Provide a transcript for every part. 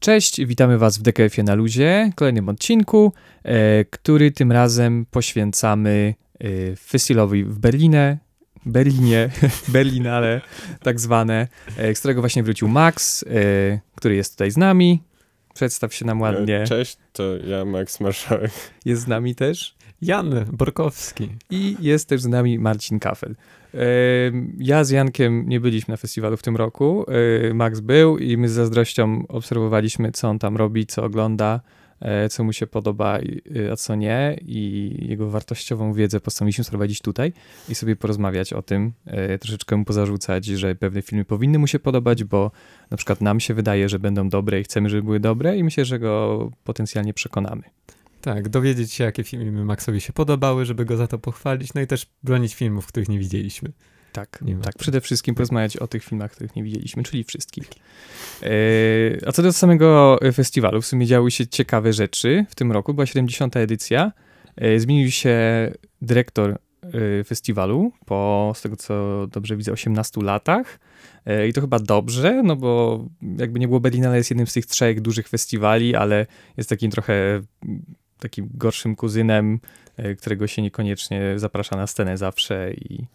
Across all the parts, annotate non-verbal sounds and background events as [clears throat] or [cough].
Cześć, witamy Was w DKF-ie na luzie, kolejnym odcinku, e, który tym razem poświęcamy e, festiwalowi w Berlinie, Berlinie, [laughs] Berlinale tak zwane, e, z którego właśnie wrócił Max, e, który jest tutaj z nami. Przedstaw się nam ładnie. E, Cześć, to ja Max Marszałek. Jest z nami też. Jan Borkowski. I jest też z nami Marcin Kafel. E, Ja z Jankiem nie byliśmy na festiwalu w tym roku. E, Max był i my z zazdrością obserwowaliśmy, co on tam robi, co ogląda, e, co mu się podoba, i- a co nie. I jego wartościową wiedzę postanowiliśmy sprowadzić tutaj i sobie porozmawiać o tym, e, troszeczkę mu pozarzucać, że pewne filmy powinny mu się podobać, bo na przykład nam się wydaje, że będą dobre i chcemy, żeby były dobre i myślę, że go potencjalnie przekonamy. Tak, dowiedzieć się, jakie filmy Maxowi się podobały, żeby go za to pochwalić, no i też bronić filmów, których nie widzieliśmy. Tak, Nie tak. Przede wszystkim porozmawiać o tych filmach, których nie widzieliśmy, czyli wszystkich. E, a co do samego festiwalu, w sumie działy się ciekawe rzeczy. W tym roku była 70. edycja. E, zmienił się dyrektor e, festiwalu po, z tego co dobrze widzę, 18 latach. I to chyba dobrze, no bo jakby nie było Berlinale jest jednym z tych trzech dużych festiwali, ale jest takim trochę takim gorszym kuzynem, e, którego się niekoniecznie zaprasza na scenę zawsze i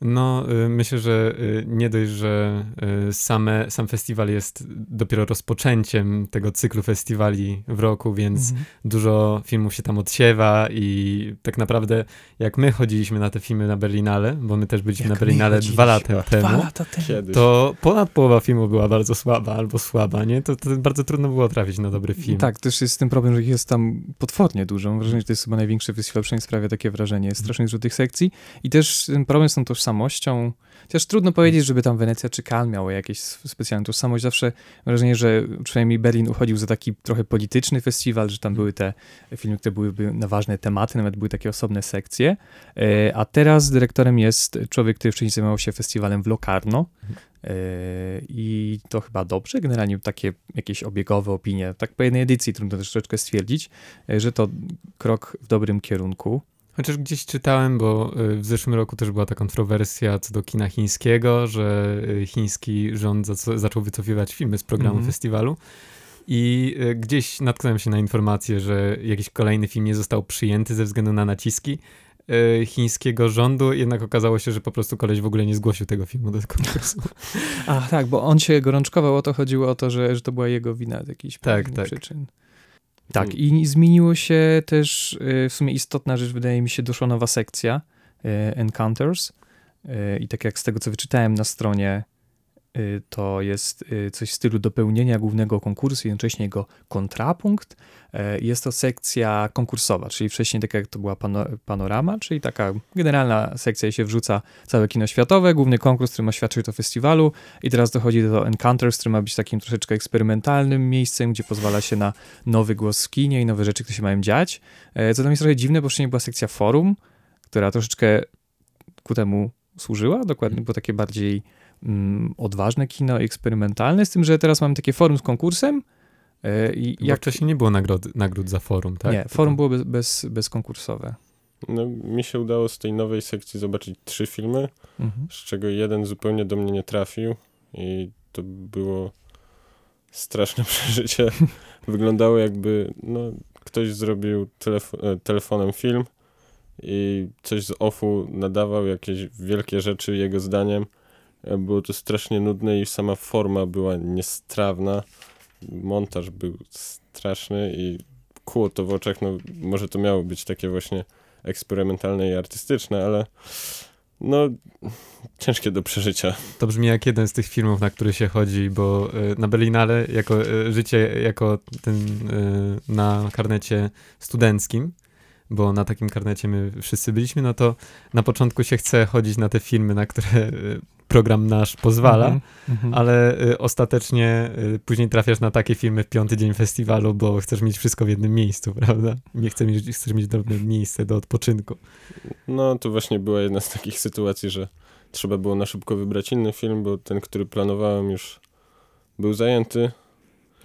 No, y, myślę, że y, nie dość, że y, same, sam festiwal jest dopiero rozpoczęciem tego cyklu festiwali w roku, więc Mhm. dużo filmów się tam odsiewa i tak naprawdę jak my chodziliśmy na te filmy na Berlinale, bo my też byliśmy Jak na Berlinale dwa lata Dwa temu, lata temu. To ponad połowa filmu była bardzo słaba albo słaba, nie? To, to bardzo trudno było trafić na dobry film. Tak, też jest ten problem, że ich jest tam potwornie dużo. Mam wrażenie, że to jest chyba największy festiwal, przynajmniej sprawia takie wrażenie. Jest strasznie dużo tych sekcji. I też ten problem z tą tożsamością. Chociaż trudno powiedzieć, żeby tam Wenecja czy Cannes miały jakieś specjalną tożsamość. Zawsze mam wrażenie, że przynajmniej Berlin uchodził za taki trochę polityczny festiwal, że tam były te filmy, które byłyby na ważne tematy, nawet były takie osobne sekcje. E, A teraz dyrektorem jest człowiek, który wcześniej zajmował się festiwalem w Locarno. E, I to chyba dobrze, generalnie takie jakieś obiegowe opinie. Tak po jednej edycji trudno też troszeczkę stwierdzić, e, że to krok w dobrym kierunku. Chociaż gdzieś czytałem, bo y, w zeszłym roku też była ta kontrowersja co do kina chińskiego, że y, chiński rząd zac- zaczął wycofywać filmy z programu Mhm. festiwalu. I y, gdzieś natknąłem się na informację, że jakiś kolejny film nie został przyjęty ze względu na naciski chińskiego rządu, jednak okazało się, że po prostu koleś w ogóle nie zgłosił tego filmu do konkursu. A tak, bo on się gorączkował, o to chodziło o to, że, że to była jego wina z jakichś Tak, tak. przyczyn. Tak, i zmieniło się też y, w sumie istotna rzecz, wydaje mi się, doszła nowa sekcja y, Encounters. Y, i tak jak z tego, co wyczytałem na stronie, to jest y, coś w stylu dopełnienia głównego konkursu, jednocześnie jego kontrapunkt. Y, Jest to sekcja konkursowa, czyli wcześniej tak jak to była pano, panorama, czyli taka generalna sekcja, się wrzuca całe kino światowe, główny konkurs, który ma świadczyć o festiwalu i teraz dochodzi do Encounters, który ma być takim troszeczkę eksperymentalnym miejscem, gdzie pozwala się na nowy głos w kinie i nowe rzeczy, które się mają dziać. E, Co mnie jest trochę dziwne, bo wcześniej była sekcja forum, która troszeczkę ku temu służyła, dokładnie było takie bardziej odważne kino, eksperymentalne, z tym, że teraz mamy takie forum z konkursem e, i Jak jak... wcześniej nie było nagród, nagród za forum, tak? Nie, forum było bez, bez, bezkonkursowe. No, mi się udało z tej nowej sekcji zobaczyć trzy filmy, Mhm. z czego jeden zupełnie do mnie nie trafił i to było straszne [laughs] przeżycie. Wyglądało jakby no, ktoś zrobił telefo- e, telefonem film i coś z offu nadawał, jakieś wielkie rzeczy jego zdaniem. E, Było to strasznie nudne i sama forma była niestrawna. Montaż był straszny i kłuło to w oczach. No, może to miało być takie właśnie eksperymentalne i artystyczne, ale no ciężkie do przeżycia. To brzmi jak jeden z tych filmów, na który się chodzi, bo y, na Berlinale jako y, życie jako ten y, na karnecie studenckim, bo na takim karnecie my wszyscy byliśmy, no to na początku się chce chodzić na te filmy, na które y, program nasz pozwala, Mhm. Mhm. ale y, ostatecznie y, później trafiasz na takie filmy w piąty dzień festiwalu, bo chcesz mieć wszystko w jednym miejscu, prawda? Nie chcesz mieć, chcesz mieć dobre miejsce do odpoczynku. No to właśnie była jedna z takich sytuacji, że trzeba było na szybko wybrać inny film, bo ten, który planowałem już był zajęty.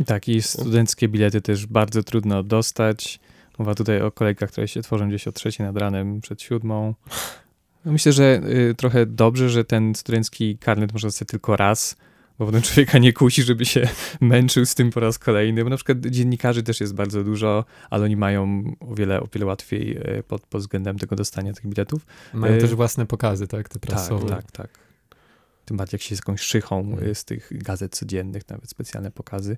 Tak, i studenckie bilety też bardzo trudno dostać. Mowa tutaj o kolejkach, które się tworzą gdzieś o trzeciej nad ranem, przed siódmą. No myślę, że y, trochę dobrze, że ten studencki karnet można dostać tylko raz, bo potem człowieka nie kusi, żeby się [laughs] męczył z tym po raz kolejny, bo na przykład dziennikarzy też jest bardzo dużo, ale oni mają o wiele, o wiele łatwiej e, pod, pod względem tego dostania tych biletów. Mają E, też własne pokazy, tak, te prasowe. Tak, tak, tak. Tym bardziej jak się z jakąś szychą Mhm. y, z tych gazet codziennych, nawet specjalne pokazy.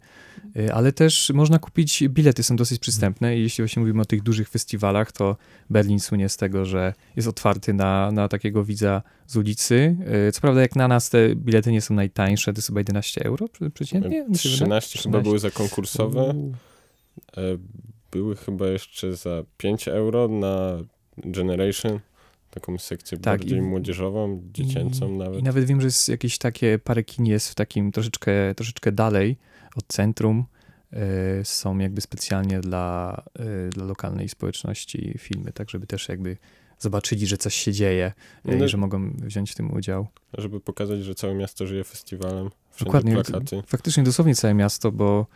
Y, Ale też można kupić, bilety są dosyć przystępne i jeśli właśnie mówimy o tych dużych festiwalach, to Berlin słynie z tego, że jest otwarty na, na takiego widza z ulicy. Y, Co prawda jak na nas te bilety nie są najtańsze, to jest chyba 11 euro przeciętnie? mi się wydaje? 13 chyba były za konkursowe. E, Były chyba jeszcze za 5 euro na Generation, taką sekcję Tak, bardziej i- młodzieżową, dziecięcą nawet. I nawet wiem, że jest jakieś takie parę kin jest w takim troszeczkę, troszeczkę dalej od centrum. y, są jakby specjalnie dla, y, dla lokalnej społeczności filmy, tak żeby też jakby zobaczyli, że coś się dzieje No- i że mogą wziąć w tym udział. Żeby pokazać, że całe miasto żyje festiwalem. Dokładnie. plakaty. Faktycznie dosłownie całe miasto, bo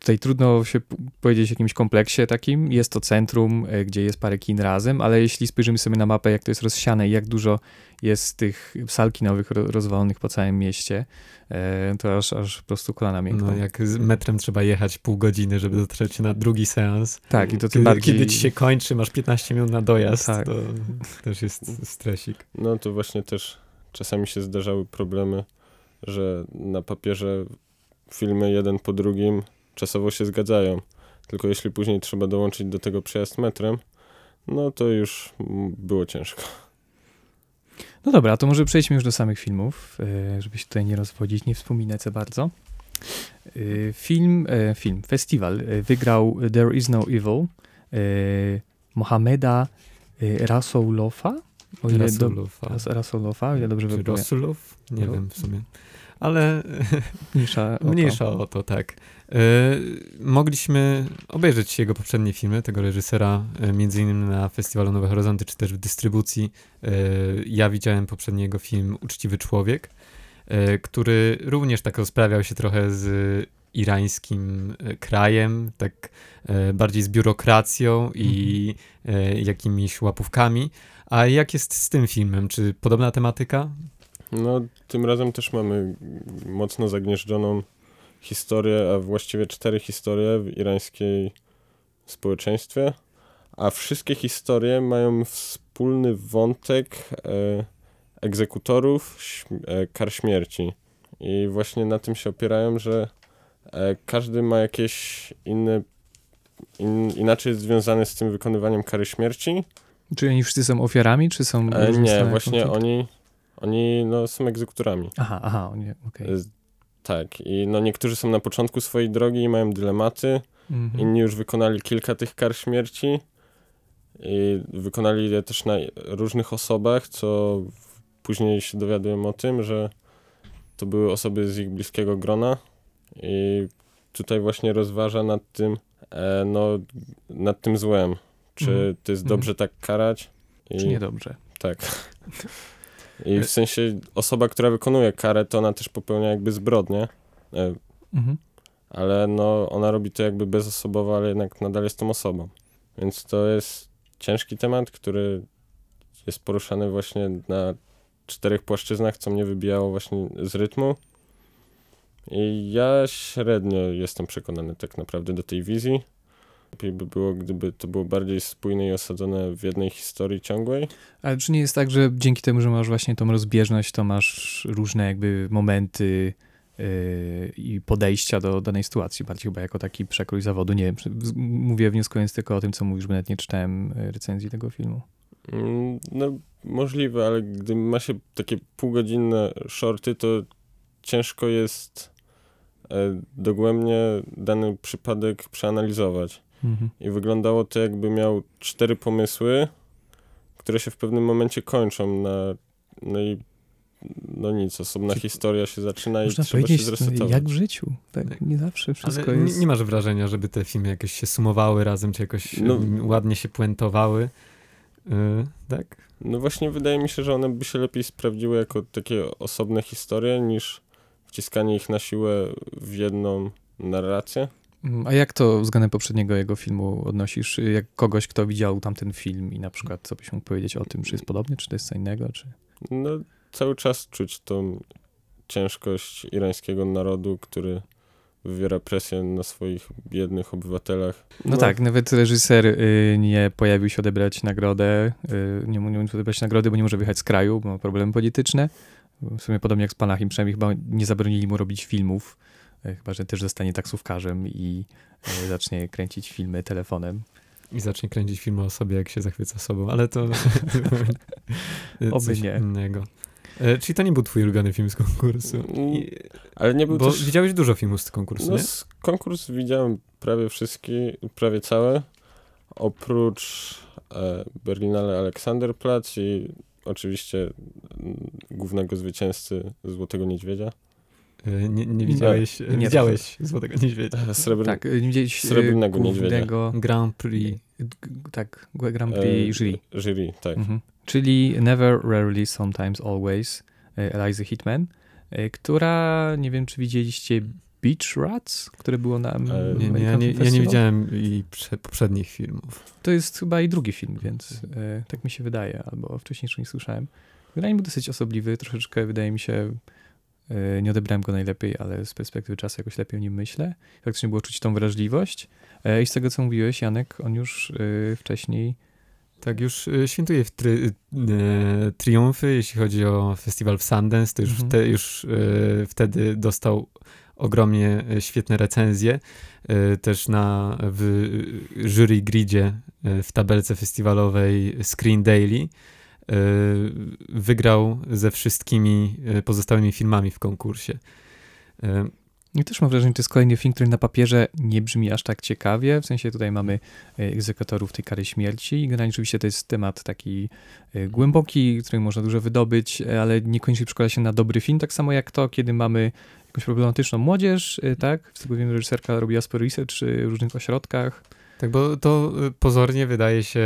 tutaj trudno się powiedzieć o jakimś kompleksie takim. Jest to centrum, y, gdzie jest parę kin razem, ale jeśli spojrzymy sobie na mapę, jak to jest rozsiane i jak dużo jest tych sal kinowych ro- rozwalonych po całym mieście, y, to aż, aż po prostu kolana miękną. No, jak z metrem trzeba jechać pół godziny, żeby dotrzeć na drugi seans. Tak, i to tym bardziej... kiedy ci się kończy, masz 15 minut na dojazd, Tak. to też jest stresik. No to właśnie też czasami się zdarzały problemy, że na papierze filmy jeden po drugim czasowo się zgadzają. Tylko jeśli później trzeba dołączyć do tego przejazd metrem, no to już było ciężko. No dobra, to może przejdźmy już do samych filmów, e, żeby się tutaj nie rozwodzić, nie wspominać za bardzo. E, Film, e, film, festiwal wygrał There Is No Evil Mohameda Rasoulofa. O ile do- Rasoulofa, o ile dobrze Czy wypowiem. Rosulow? Nie No. wiem w sumie. Ale Mniejsza o to. mniejsza o to, tak. E, mogliśmy obejrzeć jego poprzednie filmy, tego reżysera, e, między innymi na Festiwalu Nowe Horyzonty, czy też w dystrybucji. E, ja widziałem poprzedni jego film Uczciwy Człowiek, który również tak rozprawiał się trochę z irańskim krajem, tak bardziej z biurokracją i e, jakimiś łapówkami. A jak jest z tym filmem? Czy podobna tematyka? No, tym razem też mamy mocno zagnieżdżoną historię, a właściwie cztery historie w irańskiej społeczeństwie, a wszystkie historie mają wspólny wątek e, egzekutorów, e, kar śmierci. I właśnie na tym się opierają, że e, każdy ma jakieś inne, in, inaczej jest związany z tym wykonywaniem kary śmierci, Czy oni wszyscy są ofiarami, czy są... E, nie, właśnie oni, oni no, są egzekutorami. Aha, aha, oni, okej. E, Tak, i no niektórzy są na początku swojej drogi i mają dylematy, Mhm. inni już wykonali kilka tych kar śmierci i wykonali je też na różnych osobach, co później się dowiaduję o tym, że to były osoby z ich bliskiego grona i tutaj właśnie rozważa nad tym, e, no, nad tym złem, czy Mhm. to jest Mhm. dobrze tak karać. I, Czy niedobrze? Tak. [laughs] I w sensie osoba, która wykonuje karę, to ona też popełnia jakby zbrodnię, e, Mhm. ale no ona robi to jakby bezosobowo, ale jednak nadal jest tą osobą. Więc to jest ciężki temat, który jest poruszany właśnie na czterech płaszczyznach, co mnie wybijało właśnie z rytmu. I ja średnio jestem przekonany tak naprawdę do tej wizji. Lepiej by było, gdyby to było bardziej spójne i osadzone w jednej historii ciągłej. Ale czy nie jest tak, że dzięki temu, że masz właśnie tą rozbieżność, to masz różne jakby momenty yy, i podejścia do danej sytuacji, bardziej chyba jako taki przekrój zawodu. Nie wiem, mówię wnioskując tylko o tym, co mówisz, bo nawet nie czytałem y, recenzji tego filmu. Mm, No, możliwe, ale gdy ma się takie półgodzinne shorty, to ciężko jest e, dogłębnie dany przypadek przeanalizować. Mhm. I wyglądało to, jakby miał cztery pomysły, które się w pewnym momencie kończą na. No i no nic, osobna Czyli- historia się zaczyna i trzeba się powiedzieć, zresetować. jak w życiu. Tak, nie zawsze wszystko Ale jest... nie, nie masz wrażenia, żeby te filmy jakoś się sumowały razem, czy jakoś No. ładnie się puentowały. Yy, tak? No właśnie wydaje mi się, że one by się lepiej sprawdziły jako takie osobne historie, niż wciskanie ich na siłę w jedną narrację. Mm, A jak to względem poprzedniego jego filmu odnosisz? Jak kogoś, kto widział tamten film i na przykład co byś mógł powiedzieć o tym, czy jest podobny, czy to jest co innego, czy... No, cały czas czuć tą, ciężkość irańskiego narodu, który wywiera presję na swoich biednych obywatelach. No, tak, nawet reżyser y, nie pojawił się odebrać nagrodę, y, nie mógł odebrać nagrody, bo nie może wyjechać z kraju, bo ma problemy polityczne. W sumie podobnie jak z Panachim, przynajmniej chyba nie zabronili mu robić filmów, chyba, że też zostanie taksówkarzem i y, zacznie kręcić filmy telefonem. I zacznie kręcić filmy o sobie, jak się zachwyca sobą, ale to [laughs] Oby coś nie. innego. E, czyli to nie był twój ulubiony film z konkursu? I, Ale nie był bo też... widziałeś dużo filmów z konkursu, No, nie? z konkurs widziałem prawie wszystkie, prawie całe, oprócz e, Berlinale Aleksanderplatz i oczywiście mm, głównego zwycięzcy Złotego Niedźwiedzia. E, Nie, nie widziałeś, Nie, nie, widziałeś Złotego Niedźwiedzia. Srebrny, Tak, nie widzieliście Srebrnego głównego, Grand Prix. tak, Grand Prix jury. E, jury, tak. Mhm. Czyli Never, Rarely, Sometimes, Always Eliza Hitman, która, nie wiem czy widzieliście Beach Rats, które było na E, Nie, nie, ja, nie, ja nie widziałem i prze, poprzednich filmów. To jest chyba i drugi film, więc y, tak mi się wydaje, albo wcześniejszy nie słyszałem. Generalnie był dosyć osobliwy, troszeczkę wydaje mi się, nie odebrałem go najlepiej, ale z perspektywy czasu jakoś lepiej o nim myślę. Faktycznie było czuć tą wrażliwość. E, I z tego, co mówiłeś, Janek, on już y, wcześniej Tak, już e, świętuje w try, e, triumfy, jeśli chodzi o festiwal w Sundance, to już, Mhm. wte, już e, wtedy dostał ogromnie e, świetne recenzje. E, też na w e, jury gridzie e, w tabelce festiwalowej Screen Daily e, wygrał ze wszystkimi e, pozostałymi filmami w konkursie. E, I też mam wrażenie, że to jest kolejny film, który na papierze nie brzmi aż tak ciekawie. W sensie tutaj mamy egzekutorów tej kary śmierci i generalnie oczywiście to jest temat taki głęboki, który można dużo wydobyć, ale niekoniecznie przekłada się na dobry film. Tak samo jak to, kiedy mamy jakąś problematyczną młodzież, tak? W tego wiem, reżyserka robiła sporo research w różnych ośrodkach. Tak, bo to y, pozornie wydaje się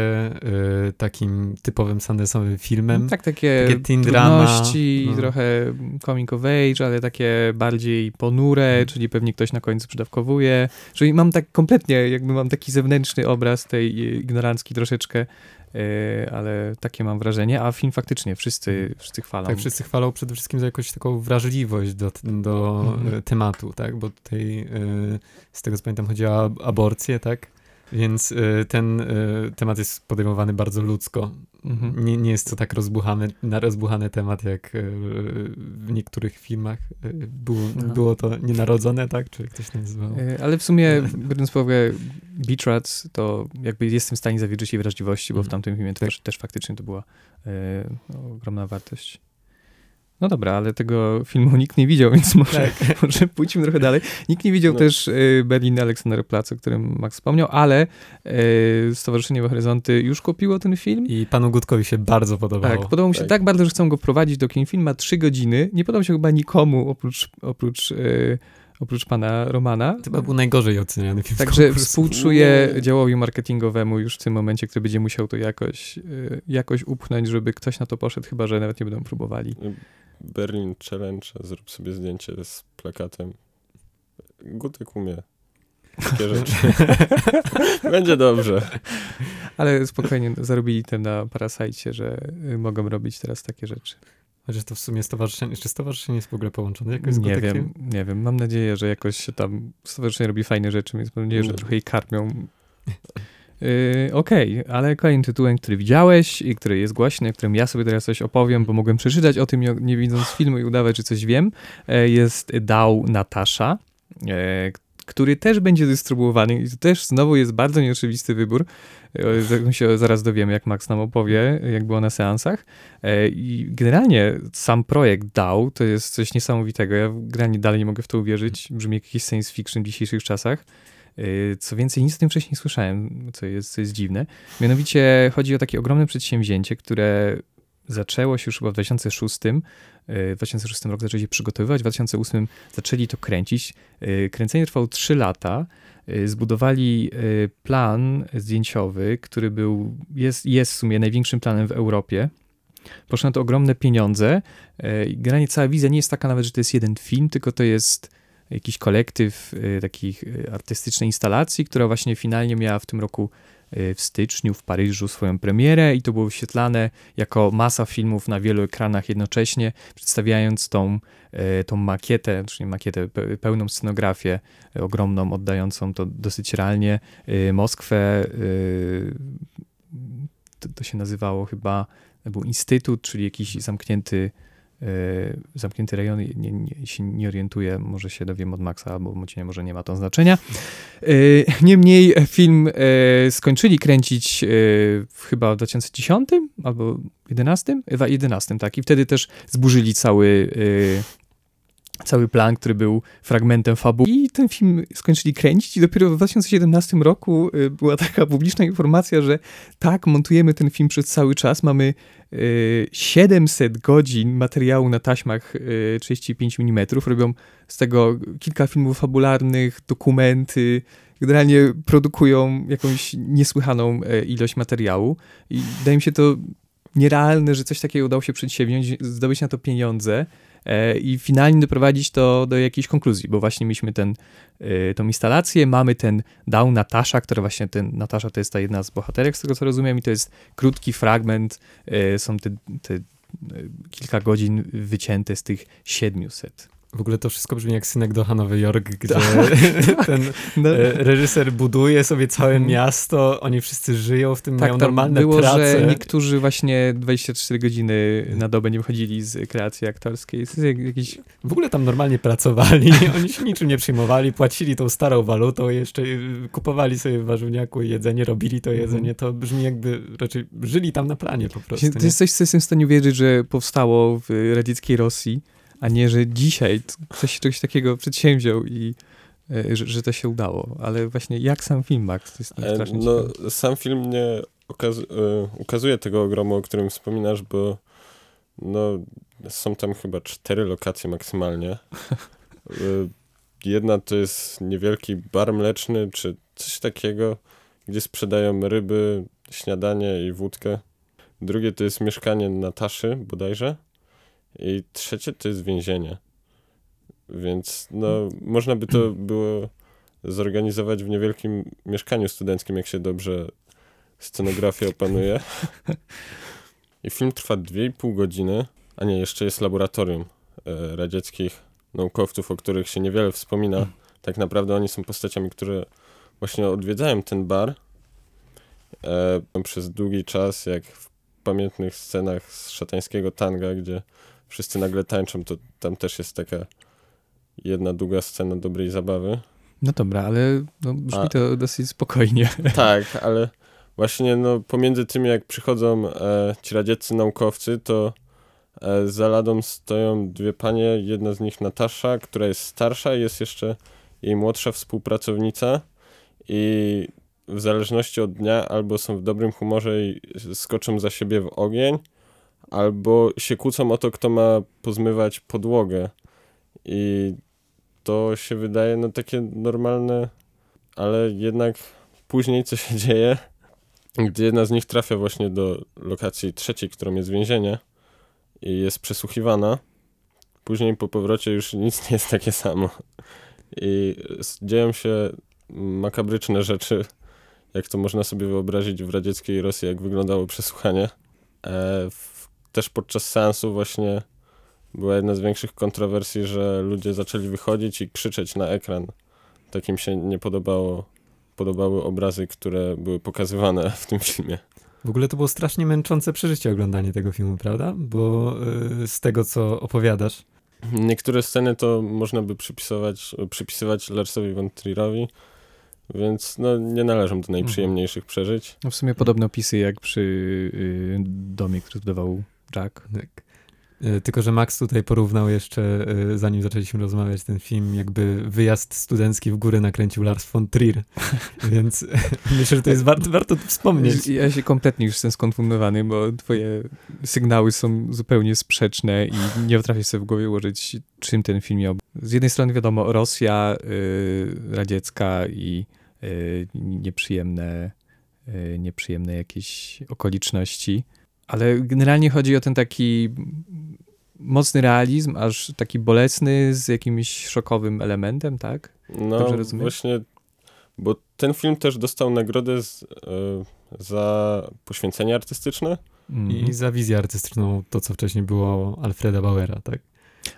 y, takim typowym Sundance'owym filmem. Tak, takie, takie teen trudności, no. trochę coming of age, ale takie bardziej ponure, Mhm. czyli pewnie ktoś na końcu przydawkowuje. Czyli mam tak kompletnie, jakby mam taki zewnętrzny obraz tej e, ignorancki troszeczkę, e, ale takie mam wrażenie, a film faktycznie wszyscy, wszyscy chwalą. Tak, wszyscy chwalą przede wszystkim za jakąś taką wrażliwość do, do y, tematu, tak? Bo tutaj y, z tego co pamiętam chodzi o ab- aborcję, tak? Więc y, ten y, temat jest podejmowany bardzo ludzko. Mhm. Nie, nie jest to tak rozbuchany, na rozbuchany temat, jak y, w niektórych filmach było, No. było to nienarodzone, tak? Czy ktoś to nazywał? Ale w sumie, biorąc pod uwagę Beach Rats, to jakby jestem w stanie zawierzyć jej wrażliwości, bo w Mhm. tamtym filmie też, też faktycznie to była no, ogromna wartość. No dobra, ale tego filmu nikt nie widział, [laughs] więc może, może pójdźmy trochę dalej. Nikt nie widział No. też e, Berlin Aleksanderplatz, o którym Max wspomniał, ale e, Stowarzyszenie Horyzonty już kupiło ten film. I panu Gutkowi się bardzo podobało. Tak, podobał mu się Tak. tak bardzo, że chcą go prowadzić do kin. Film ma trzy godziny. Nie podobał się chyba nikomu oprócz, oprócz, e, oprócz pana Romana. To chyba był najgorzej oceniany film z Także współczuję Nie. działowi marketingowemu już w tym momencie, który będzie musiał to jakoś, y, jakoś upchnąć, żeby ktoś na to poszedł, chyba że nawet nie będą próbowali. Berlin Challenge, zrób sobie zdjęcie z plakatem. Gutek umie takie [laughs] rzeczy. [laughs] Będzie dobrze. Ale spokojnie zarobili tym na Parasite, że y, mogą robić teraz takie rzeczy. Chociaż to w sumie stowarzyszenie, czy stowarzyszenie jest w ogóle połączone jakoś z Nie wiem, nie wiem. Mam nadzieję, że jakoś się tam stowarzyszenie robi fajne rzeczy, więc mam nadzieję, że trochę jej karmią. Yy, Okej, ale kolejnym tytułem, który widziałeś i który jest głośny, którym ja sobie teraz coś opowiem, bo mogłem przeczytać o tym, nie- widząc filmu i udawać, że coś wiem, e, jest Dał Natasza, e, który też będzie dystrybuowany i to też znowu jest bardzo nieoczywisty wybór. E, się zaraz dowiemy, jak Max nam opowie, jak było na seansach. I generalnie sam projekt DAO to jest coś niesamowitego. Ja generalnie dalej nie mogę w to uwierzyć. Brzmi jak jakiś science fiction w dzisiejszych czasach. E, Co więcej, nic o tym wcześniej nie słyszałem, co jest, co jest dziwne. Mianowicie chodzi o takie ogromne przedsięwzięcie, które zaczęło się już chyba w 2006. e, W 2006 roku zaczęli się przygotowywać, w 2008 zaczęli to kręcić. E, Kręcenie trwało 3 lata. Zbudowali plan zdjęciowy, który był, jest, jest w sumie największym planem w Europie. Poszło na to ogromne pieniądze. E, i Generalnie cała wizja nie jest taka nawet, że to jest jeden film, tylko to jest jakiś kolektyw e, takich e, artystycznej instalacji, która właśnie finalnie miała w tym roku y, w styczniu w Paryżu swoją premierę i to było wyświetlane jako masa filmów na wielu ekranach jednocześnie, przedstawiając tą, y, tą makietę, czyli makietę, pe- pełną scenografię y, ogromną, oddającą to dosyć realnie y, Moskwę. y, To, to się nazywało chyba, to był instytut, czyli jakiś zamknięty zamknięty rejon, nie, nie, się nie orientuję, może się dowiem od Maxa, albo może nie ma to znaczenia. E, Niemniej film e, skończyli kręcić chyba w 2010 albo 11? Chyba 11, tak. I wtedy też zburzyli cały, cały plan, który był fragmentem fabuły. I ten film skończyli kręcić i dopiero w 2017 roku e, była taka publiczna informacja, że tak, montujemy ten film przez cały czas, mamy y, 700 godzin materiału na taśmach y, 35 mm, robią z tego kilka filmów fabularnych, dokumenty, generalnie produkują jakąś niesłychaną e, ilość materiału. I wydaje mi się to nierealne, że coś takiego udało się przedsięwziąć, zdobyć na to pieniądze i finalnie doprowadzić to do jakiejś konkluzji, bo właśnie mieliśmy ten, e, tą instalację, mamy ten Down Natasza, która właśnie ten, Natasza to jest ta jedna z bohaterek, z tego co rozumiem i to jest krótki fragment, e, są te, te e, kilka godzin wycięte z tych 700. W ogóle to wszystko brzmi jak synek do Hanowy Jork, [laughs] gdzie Tak. ten No, e, reżyser buduje sobie całe Mhm. miasto, oni wszyscy żyją w tym, mają tam normalne było, prace. że niektórzy właśnie 24 godziny na dobę nie wychodzili z kreacji aktorskiej. Jakiś W ogóle tam normalnie pracowali, [laughs] oni się niczym nie przyjmowali, płacili tą starą walutą, jeszcze y, kupowali sobie w warzywniaku jedzenie, robili to Mhm. jedzenie, to brzmi jakby raczej żyli tam na planie po prostu. To nie? jest coś, co jestem w stanie uwierzyć, że powstało w radzieckiej Rosji, a nie, że dzisiaj ktoś czegoś takiego przedsięwziął i e, że, że to się udało. Ale właśnie jak sam film, Max? To jest E, strasznie No, ciekawe. sam film nie e, ukazuje tego ogromu, o którym wspominasz, bo no, są tam chyba cztery lokacje maksymalnie. [laughs] Jedna to jest niewielki bar mleczny, czy coś takiego, gdzie sprzedają ryby, śniadanie i wódkę. Drugie to jest mieszkanie Nataszy bodajże. I trzecie to jest więzienie. Więc no, można by to było zorganizować w niewielkim mieszkaniu studenckim, jak się dobrze scenografię opanuje. [laughs] I film trwa 2,5 godziny, a nie, jeszcze jest laboratorium e, radzieckich naukowców, o których się niewiele wspomina. Tak naprawdę oni są postaciami, które właśnie odwiedzają ten bar e, przez długi czas, jak w pamiętnych scenach z szatańskiego tanga, gdzie wszyscy nagle tańczą, to tam też jest taka jedna długa scena dobrej zabawy. No dobra, ale no, brzmi A- to dosyć spokojnie. [laughs] Tak, ale właśnie no, pomiędzy tym, jak przychodzą e, ci radzieccy naukowcy, to e, za ladą stoją dwie panie, jedna z nich Natasza, która jest starsza, i jest jeszcze jej młodsza współpracownica i w zależności od dnia albo są w dobrym humorze i skoczą za siebie w ogień, albo się kłócą o to, kto ma pozmywać podłogę. I to się wydaje no takie normalne, ale jednak później co się [laughs] dzieje, gdy jedna z nich trafia właśnie do lokacji trzeciej, którą jest więzienie i jest przesłuchiwana, później po powrocie już nic nie jest takie samo. I dzieją się makabryczne rzeczy, jak to można sobie wyobrazić w radzieckiej Rosji, jak wyglądało przesłuchanie. E, w, też podczas seansu właśnie była jedna z większych kontrowersji, że ludzie zaczęli wychodzić i krzyczeć na ekran. Takim się nie podobało podobały obrazy, które były pokazywane [laughs] w tym filmie. W ogóle to było strasznie męczące przeżycie oglądanie tego filmu, prawda? Bo y, z tego, co opowiadasz, Niektóre sceny to można by przypisywać, przypisywać Larsowi von Trierowi, więc no, nie należą do najprzyjemniejszych przeżyć. No w sumie podobne opisy jak przy y, domie, który zbudował Jack. Tak. Y, Tylko, że Max tutaj porównał jeszcze, y, zanim zaczęliśmy rozmawiać, ten film, jakby wyjazd studencki w góry nakręcił Lars von Trier. [laughs] Więc myślę, że to jest warto, warto wspomnieć. Ja się kompletnie już jestem skonfundowany, bo twoje sygnały są zupełnie sprzeczne i nie potrafię sobie w głowie ułożyć, czym ten film miał. Z jednej strony wiadomo, Rosja y, radziecka i y, nieprzyjemne, y, nieprzyjemne jakieś okoliczności, ale generalnie chodzi o ten taki mocny realizm, aż taki bolesny z jakimś szokowym elementem, tak? No Dobrze rozumiem? właśnie Bo ten film też dostał nagrodę z, e, za poświęcenie artystyczne. Mhm. I za wizję artystyczną, to co wcześniej było Alfreda Bauera, tak?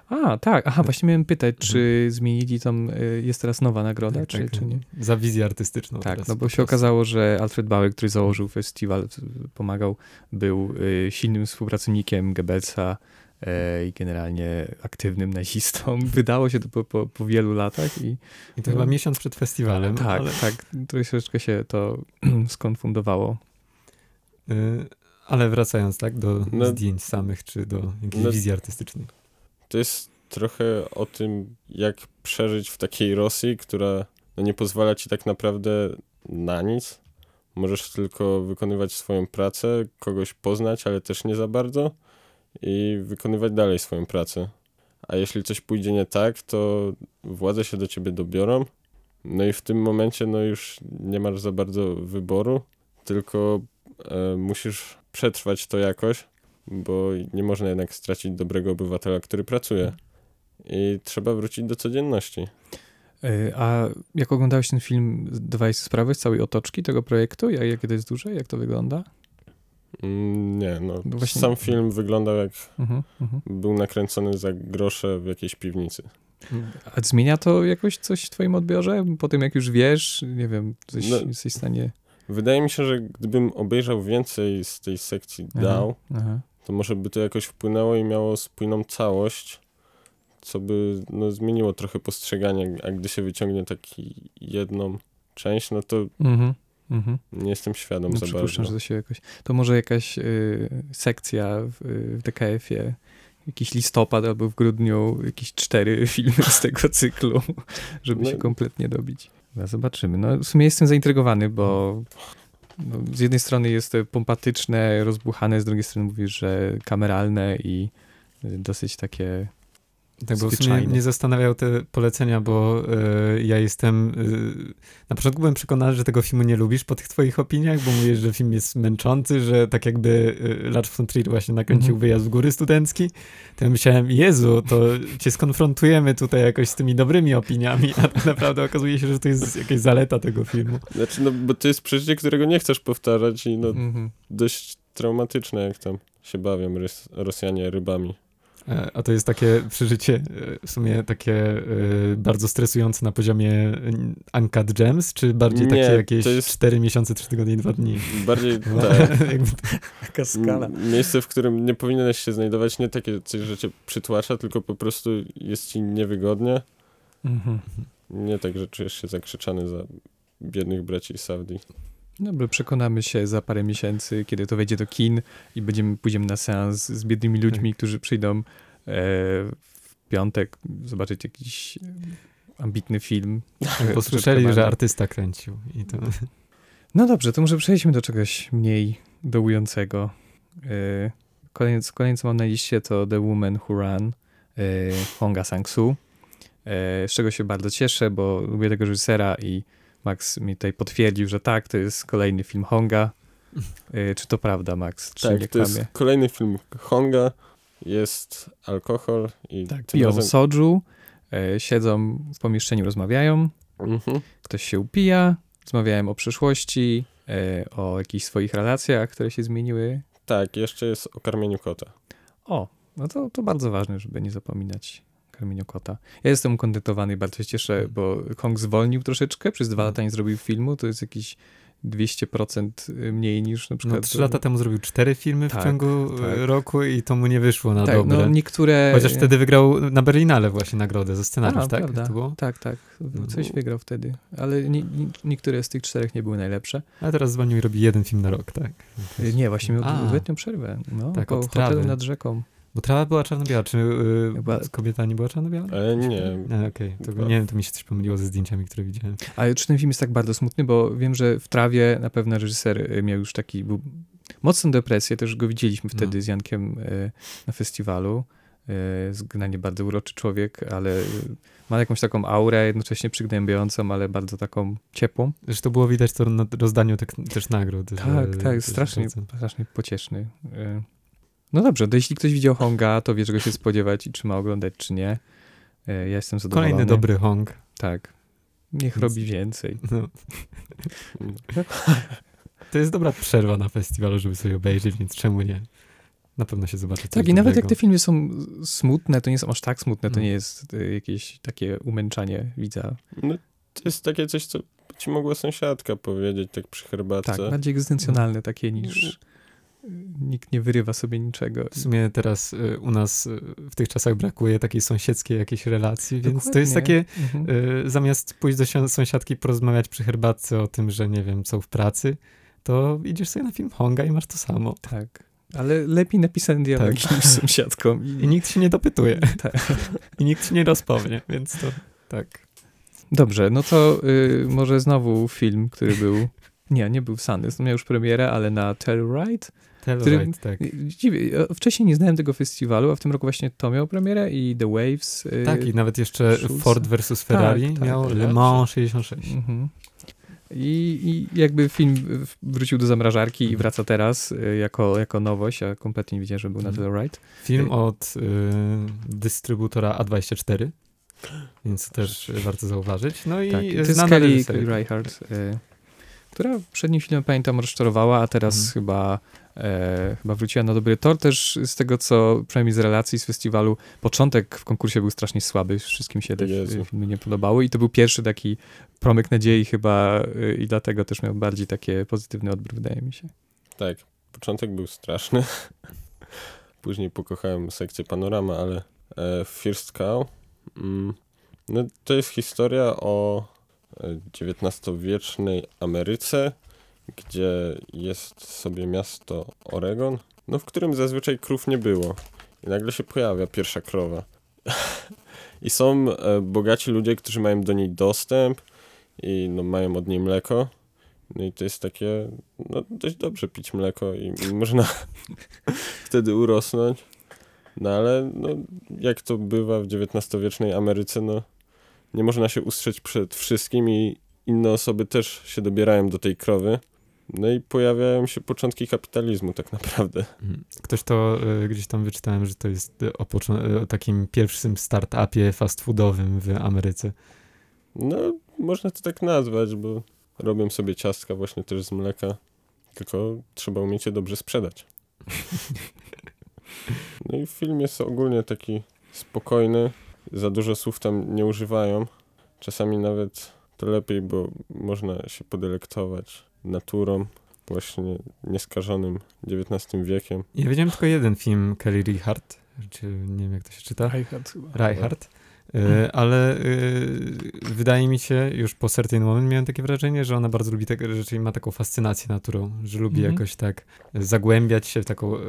A, tak. Aha, właśnie miałem pytać, czy zmienili tam, y, jest teraz nowa nagroda, czy, tak, czy nie? Za wizję artystyczną. Tak, teraz no bo się okazało, że Alfred Bauer, który założył festiwal, y, pomagał, był y, silnym współpracownikiem Goebbelsa e, i generalnie aktywnym nazistą. [laughs] Wydało się to po, po, po wielu latach i I to chyba miesiąc przed festiwalem. tak, Ale, tak, troszeczkę się to [clears throat] skonfundowało. y, ale wracając, tak, do No- zdjęć samych, czy do jakiejś No- wizji artystycznej. To jest trochę o tym, jak przeżyć w takiej Rosji, która no, nie pozwala ci tak naprawdę na nic. Możesz tylko wykonywać swoją pracę, kogoś poznać, ale też nie za bardzo i wykonywać dalej swoją pracę. A jeśli coś pójdzie nie tak, to władze się do ciebie dobiorą. No i w tym momencie no już nie masz za bardzo wyboru, tylko e, musisz przetrwać to jakoś, bo nie można jednak stracić dobrego obywatela, który pracuje. I trzeba wrócić do codzienności. Y, A jak oglądałeś ten film, zdawałeś sobie sprawę z całej otoczki tego projektu? Jak, jakie to jest duże? Jak to wygląda? Mm, Nie, no. No właśnie- Sam film wyglądał jak Mhm, mhm. był nakręcony za grosze w jakiejś piwnicy. A zmienia to jakoś coś w twoim odbiorze? Po tym jak już wiesz, nie wiem, coś No, jesteś w stanie... Wydaje mi się, że gdybym obejrzał więcej z tej sekcji Aha, dał, aha. To może by to jakoś wpłynęło i miało spójną całość, co by no, zmieniło trochę postrzeganie, a gdy się wyciągnie taki jedną część, no to Mhm, mhm. nie jestem świadom No za przypuszczam, że bardzo. to się jakoś... To może jakaś y, sekcja w, y, w DKF-ie, jakiś listopad albo w grudniu, jakieś cztery [laughs] filmy z tego cyklu, żeby No- się kompletnie dobić. No, zobaczymy. No, w sumie jestem zaintrygowany, bo no, z jednej strony jest pompatyczne, rozbuchane, z drugiej strony mówisz, że kameralne i dosyć takie... Tak, bo w sumie zwyczajne. mnie zastanawiają te polecenia, bo y, ja jestem. y, na początku byłem przekonany, że tego filmu nie lubisz po tych twoich opiniach, bo mówisz, że film jest męczący, że tak jakby y, Lars von Trier właśnie nakręcił Mhm. wyjazd w góry studencki. To ja myślałem, Jezu, to cię skonfrontujemy tutaj jakoś z tymi dobrymi opiniami, a tak naprawdę okazuje się, że to jest jakaś zaleta tego filmu. Znaczy, no, bo to jest przeżycie, którego nie chcesz powtarzać i no, Mhm. dość traumatyczne, jak tam się bawią Rosjanie rybami. E, A to jest takie przeżycie, e, w sumie takie e, bardzo stresujące na poziomie Uncut Gems, czy bardziej Nie, takie to jakieś jest- 4 miesiące, 3 tygodnie i 2 dni? Bardziej [laughs] tak. [laughs] Taka M- Miejsce, w którym nie powinieneś się znajdować, nie takie coś, że cię przytłacza, tylko po prostu jest ci niewygodnie. Mhm. Nie tak, że czujesz się zakrzyczany za biednych braci Saudi. Dobra, przekonamy się za parę miesięcy, kiedy to wejdzie do kin i będziemy, pójdziemy na seans z biednymi ludźmi, którzy przyjdą e, w piątek zobaczyć jakiś ambitny film. bo słyszeli, że artysta kręcił. I to, No dobrze, to może przejdźmy do czegoś mniej dołującego. E, Kolejny, kolejny, co mam na liście, to The Woman Who Ran e, Honga Sang-soo, e, z czego się bardzo cieszę, bo lubię tego reżysera i Max mi tutaj potwierdził, że tak, to jest kolejny film Honga. E, Czy to prawda, Max? Czy Tak, to jest kolejny film Honga, jest alkohol i Tak, piją razem... soju, e, siedzą w pomieszczeniu, rozmawiają, Mhm. ktoś się upija, rozmawiają o przyszłości, e, o jakichś swoich relacjach, które się zmieniły. Tak, jeszcze jest o karmieniu kota. O, no to, to bardzo ważne, żeby nie zapominać karmieniu kota. Ja jestem ukontentowany i bardzo się cieszę, bo Kong zwolnił troszeczkę, przez dwa lata nie zrobił filmu, to jest jakieś 200% mniej niż na no, przykład... 3 lata temu zrobił 4 filmy w Tak, ciągu tak. e, roku i to mu nie wyszło na tak, dobre. no niektóre... Chociaż wtedy wygrał na Berlinale właśnie nagrodę za scenariusz, A, tak? prawda. To było? Tak, tak. No. Coś wygrał wtedy. Ale nie, nie, niektóre z tych czterech nie były najlepsze. A teraz zwolnił i robi jeden film na rok, tak? Y, Nie, właśnie miał dwuletnią przerwę. No, Tak, po hotelu nad rzeką. Bo trawa była czarno-biała, czy yy, Chyba- kobieta nie była czarno-biała? Ale nie, to Chyba. nie wiem, to mi się coś pomyliło ze zdjęciami, które widziałem. Ale czy ten film jest tak bardzo smutny? Bo wiem, że w trawie na pewno reżyser y, miał już taki, był mocną depresję, też go widzieliśmy wtedy No. z Jankiem y, na festiwalu. Y, Zgnanie bardzo uroczy człowiek, ale y, ma jakąś taką aurę, jednocześnie przygnębiającą, ale bardzo taką ciepłą. Zresztą było widać to na rozdaniu tak, też nagród. Tak, że- tak, że- strasznie, strasznie pocieszny. No dobrze, to jeśli ktoś widział Honga, to wie, czego się spodziewać i czy ma oglądać, czy nie. Y, Ja jestem zadowolony. Kolejny dobry Hong. Tak. Niech Więc- robi więcej. No. To jest dobra przerwa na festiwalu, żeby sobie obejrzeć, więc czemu nie? Na pewno się zobaczy Tak, i nawet jak te filmy są smutne, to nie są aż tak smutne, to Mm. nie jest y, jakieś takie umęczanie widza. No, to jest takie coś, co ci mogła sąsiadka powiedzieć, tak przy herbatce. Tak, bardziej egzystencjonalne takie niż y, nikt nie wyrywa sobie niczego. W sumie teraz y, u nas y, w tych czasach brakuje takiej sąsiedzkiej jakiejś relacji, więc to jest Dokładnie. takie, Mhm. y, zamiast pójść do sąsiadki porozmawiać przy herbatce o tym, że nie wiem, co w pracy, to idziesz sobie na film Honga i masz to samo. Tak. Ale lepiej napisany dialog Tak. niż sąsiadką. I nikt się nie dopytuje. [laughs] Tak. I nikt ci nie rozpowie, więc to tak. Dobrze, no to y, może znowu film, który był... [laughs] Nie, nie był w Sundance, miał już premierę, ale na Telluride. Telluride, tak. Dziwię, wcześniej nie znałem tego festiwalu, a w tym roku właśnie to miał premierę i The Waves. y, Tak, i nawet jeszcze. Ford versus Ferrari Tak, tak, miał tak. Le Mans 66. Mhm. I, I jakby film wrócił do zamrażarki i wraca teraz y, jako, jako nowość. Ja kompletnie nie wiedziałem, że był na Mhm. Telluride. Film Y- od y, dystrybutora A24, więc też warto zauważyć. No i Tak, to jest Kelly. Kelly Reichardt, y, która przednim filmem, pamiętam, rozczarowała, a teraz Mhm. chyba, e, chyba wróciła na dobry tor. Też z tego, co przynajmniej z relacji z festiwalu, początek w konkursie był strasznie słaby, wszystkim się te Jezu. filmy nie podobały i to był pierwszy taki promyk nadziei chyba y, i dlatego też miał bardziej takie pozytywny odbiór, wydaje mi się. Tak, początek był straszny. [laughs] Później pokochałem sekcję panorama, ale e, First Cow mm, no, to jest historia o e, XIX-wiecznej Ameryce, gdzie jest sobie miasto Oregon, no, w którym zazwyczaj krów nie było. I nagle się pojawia pierwsza krowa. [laughs] I są e, bogaci ludzie, którzy mają do niej dostęp i no, mają od niej mleko. No i to jest takie, no dość dobrze pić mleko i można [laughs] wtedy urosnąć. No ale no, jak to bywa w XIX-wiecznej Ameryce, no nie można się ustrzec przed wszystkim i inne osoby też się dobierają do tej krowy. No i pojawiają się początki kapitalizmu tak naprawdę. Mhm. Ktoś to y, gdzieś tam wyczytałem, że to jest y, o, y, o takim pierwszym startupie fast foodowym w Ameryce. No, można to tak nazwać, bo robią sobie ciastka właśnie też z mleka, tylko trzeba umieć je dobrze sprzedać. [laughs] No i film jest ogólnie taki spokojny, za dużo słów tam nie używają. Czasami nawet to lepiej, bo można się podelektować naturą, właśnie nieskażonym XIX wiekiem. Ja widziałem tylko jeden film Kelly Reichardt, czy nie wiem jak to się czyta. Reichardt chyba. Reichardt. Y, ale y, wydaje mi się, już po certain moment miałem takie wrażenie, że ona bardzo lubi takie rzeczy i ma taką fascynację naturą, że lubi Mhm. jakoś tak zagłębiać się w taką y,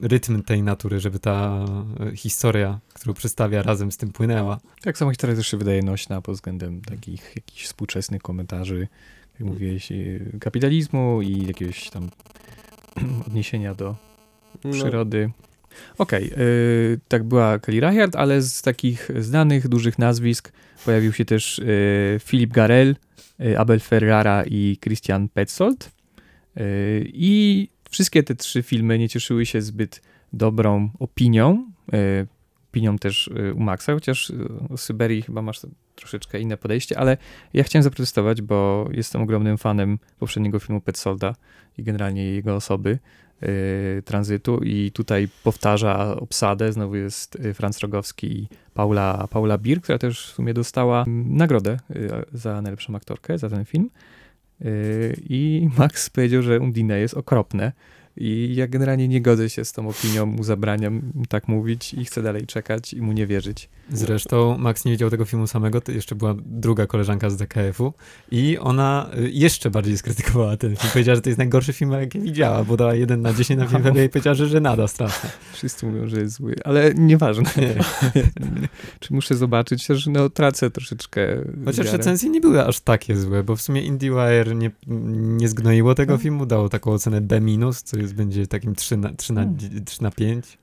rytm tej natury, żeby ta y, historia, którą przedstawia razem z tym płynęła. Tak samo historia też się wydaje nośna pod względem takich jakichś współczesnych komentarzy, jak mówiłeś, y, kapitalizmu i jakiegoś tam [clears throat] odniesienia do No, Okej, y, tak była Kelly Reichardt, ale z takich znanych, dużych nazwisk pojawił się też y, Philip Garel, y, Abel Ferrara i Christian Petzold. Y, I wszystkie te trzy filmy nie cieszyły się zbyt dobrą opinią. y, Opinią też u Maxa, chociaż o Syberii chyba masz troszeczkę inne podejście, ale ja chciałem zaprotestować, bo jestem ogromnym fanem poprzedniego filmu Petsolda i generalnie jego osoby tranzytu i tutaj powtarza obsadę, znowu jest y, Franz Rogowski i Paula, Paula Bir, która też w sumie dostała mm, nagrodę y, za najlepszą aktorkę za ten film. Y, i Max powiedział, że Undine jest okropne i ja generalnie nie godzę się z tą opinią, mu zabraniam tak mówić i chcę dalej czekać i mu nie wierzyć. Zresztą Max nie widział tego filmu samego, to jeszcze była druga koleżanka z DKF-u i ona y, jeszcze bardziej skrytykowała ten film. Powiedziała, że to jest najgorszy film, jaki widziała, bo dała 1 na 10 na film i powiedziała, że żenada straszna. Wszyscy mówią, że jest zły, ale nieważne. Nie. Czy muszę zobaczyć, też no tracę troszeczkę Chociaż wiarę. recenzje nie były aż takie złe, bo w sumie IndieWire nie, nie zgnoiło tego No. filmu, dało taką ocenę B-, co jest, będzie takim 3 na, 3 na, Hmm. 3 na 5.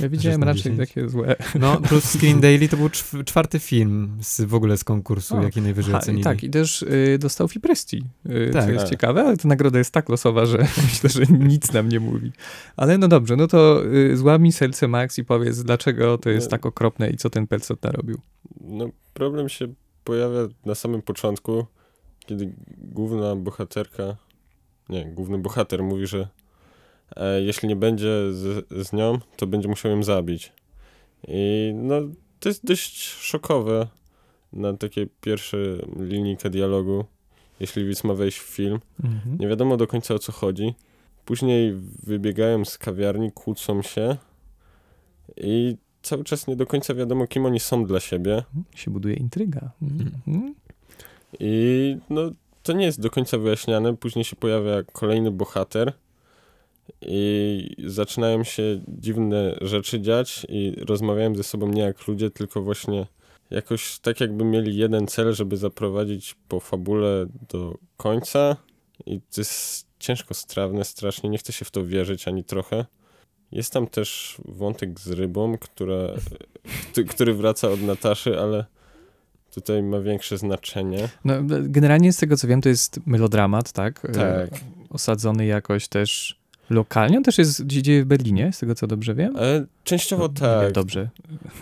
Ja widziałem raczej 10. takie złe. No, [laughs] plus Screen Daily to był czw- czwarty film z, w ogóle z konkursu, O, jaki najwyżej Ha, i ocenili. tak, i też y, dostał Fipresti, y, Tak. co jest Tak. ciekawe, ale ta nagroda jest tak losowa, że [laughs] myślę, że nic nam nie mówi. Ale no dobrze, no to y, złamij serce Max i powiedz, dlaczego to jest No. tak okropne i co ten Pelcot narobił. no problem się pojawia na samym początku, kiedy główna bohaterka, nie, główny bohater mówi, że jeśli nie będzie z, z nią, to będzie musiał ją zabić. I no, to jest dość szokowe na takie pierwsze linijkę dialogu, jeśli widz ma wejść w film. Mhm. Nie wiadomo do końca o co chodzi. Później wybiegają z kawiarni, kłócą się i cały czas nie do końca wiadomo, kim oni są dla siebie. Się buduje intryga. Mhm. I no, to nie jest do końca wyjaśniane. Później się pojawia kolejny bohater i zaczynają się dziwne rzeczy dziać i rozmawiają ze sobą nie jak ludzie, tylko właśnie jakoś tak jakby mieli jeden cel, żeby zaprowadzić po fabule do końca i to jest ciężko strawne strasznie, nie chce się w to wierzyć ani trochę. Jest tam też wątek z rybą, która, [laughs] który- wraca od Nataszy, ale tutaj ma większe znaczenie. No, generalnie z tego co wiem, to jest melodramat, tak? E, Tak. Osadzony jakoś też lokalnie. On też jest gdzie dzieje w Berlinie, z tego co dobrze wiem. E, częściowo wiem, tak, Dobrze.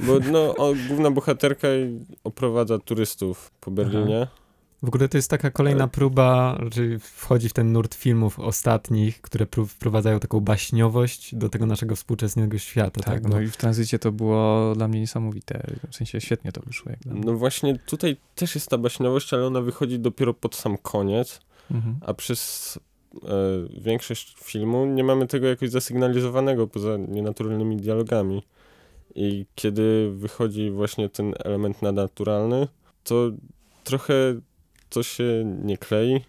bo no, o, główna bohaterka oprowadza turystów po Berlinie. W ogóle to jest taka kolejna E. próba, że wchodzi w ten nurt filmów ostatnich, które wprowadzają taką baśniowość do tego naszego współczesnego świata. Tak, Tak, no bo i w tranzycie to było dla mnie niesamowite. W sensie świetnie to wyszło. No właśnie tutaj też jest ta baśniowość, ale ona wychodzi dopiero pod sam koniec, Mhm. a przez większość filmu nie mamy tego jakoś zasygnalizowanego poza nienaturalnymi dialogami. I kiedy wychodzi właśnie ten element nadnaturalny, to trochę to się nie klei.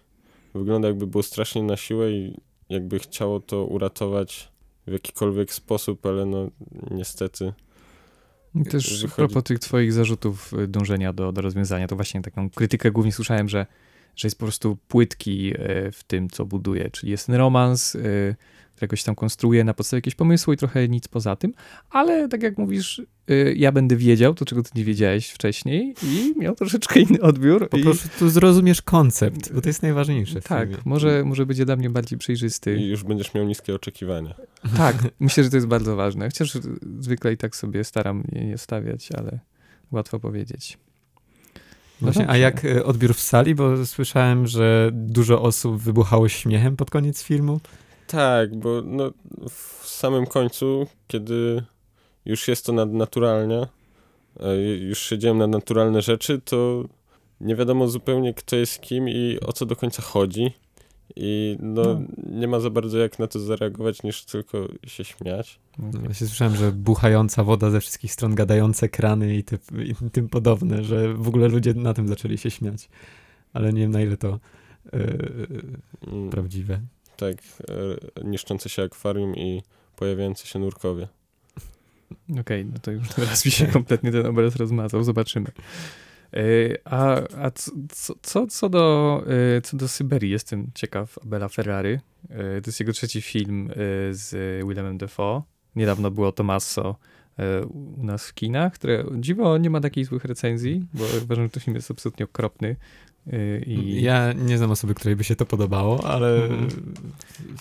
Wygląda jakby było strasznie na siłę i jakby chciało to uratować w jakikolwiek sposób, ale no niestety. Też a wychodzi- propos tych twoich zarzutów y, dążenia do, do rozwiązania, to właśnie taką krytykę głównie słyszałem, że, że jest po prostu płytki y, w tym, co buduje, czyli jest ten romans, y, którego się tam konstruuje na podstawie jakiegoś pomysłu i trochę nic poza tym, ale tak jak mówisz, y, ja będę wiedział to, czego ty nie wiedziałeś wcześniej i miał troszeczkę inny odbiór. po i, prostu zrozumiesz koncept, bo to jest najważniejsze w tak, może, może będzie dla mnie bardziej przejrzysty. I już będziesz miał niskie oczekiwania. Tak, [laughs] myślę, że to jest bardzo ważne. Chociaż zwykle i tak sobie staram je nie stawiać, ale łatwo powiedzieć. No Właśnie, a jak e, odbiór w sali, bo słyszałem, że dużo osób wybuchało śmiechem pod koniec filmu. Tak, bo no, w samym końcu, kiedy już jest to nadnaturalnie, e, już się dzieją nadnaturalne rzeczy, to nie wiadomo zupełnie kto jest kim i o co do końca chodzi. I no, No. nie ma za bardzo jak na to zareagować, niż tylko się śmiać. No, Właśnie słyszałem, że buchająca woda ze wszystkich stron, gadające krany i, typ, i tym podobne, że w ogóle ludzie na tym zaczęli się śmiać. Ale nie wiem na ile to e, Mm, prawdziwe. Tak, e, niszczące się akwarium i pojawiające się nurkowie. Okej, no to już teraz mi się kompletnie ten obraz rozmazał, zobaczymy. E, A, a co, co- co, do, e, co do Syberii, jestem ciekaw Abela Ferrary. E, To jest jego trzeci film z Willemem Dafoe. Niedawno było Tomaso u nas w kinach, które dziwo nie ma takich złych recenzji, bo uważam, że to film jest absolutnie okropny. I Ja nie znam osoby, której by się to podobało, ale Mhm.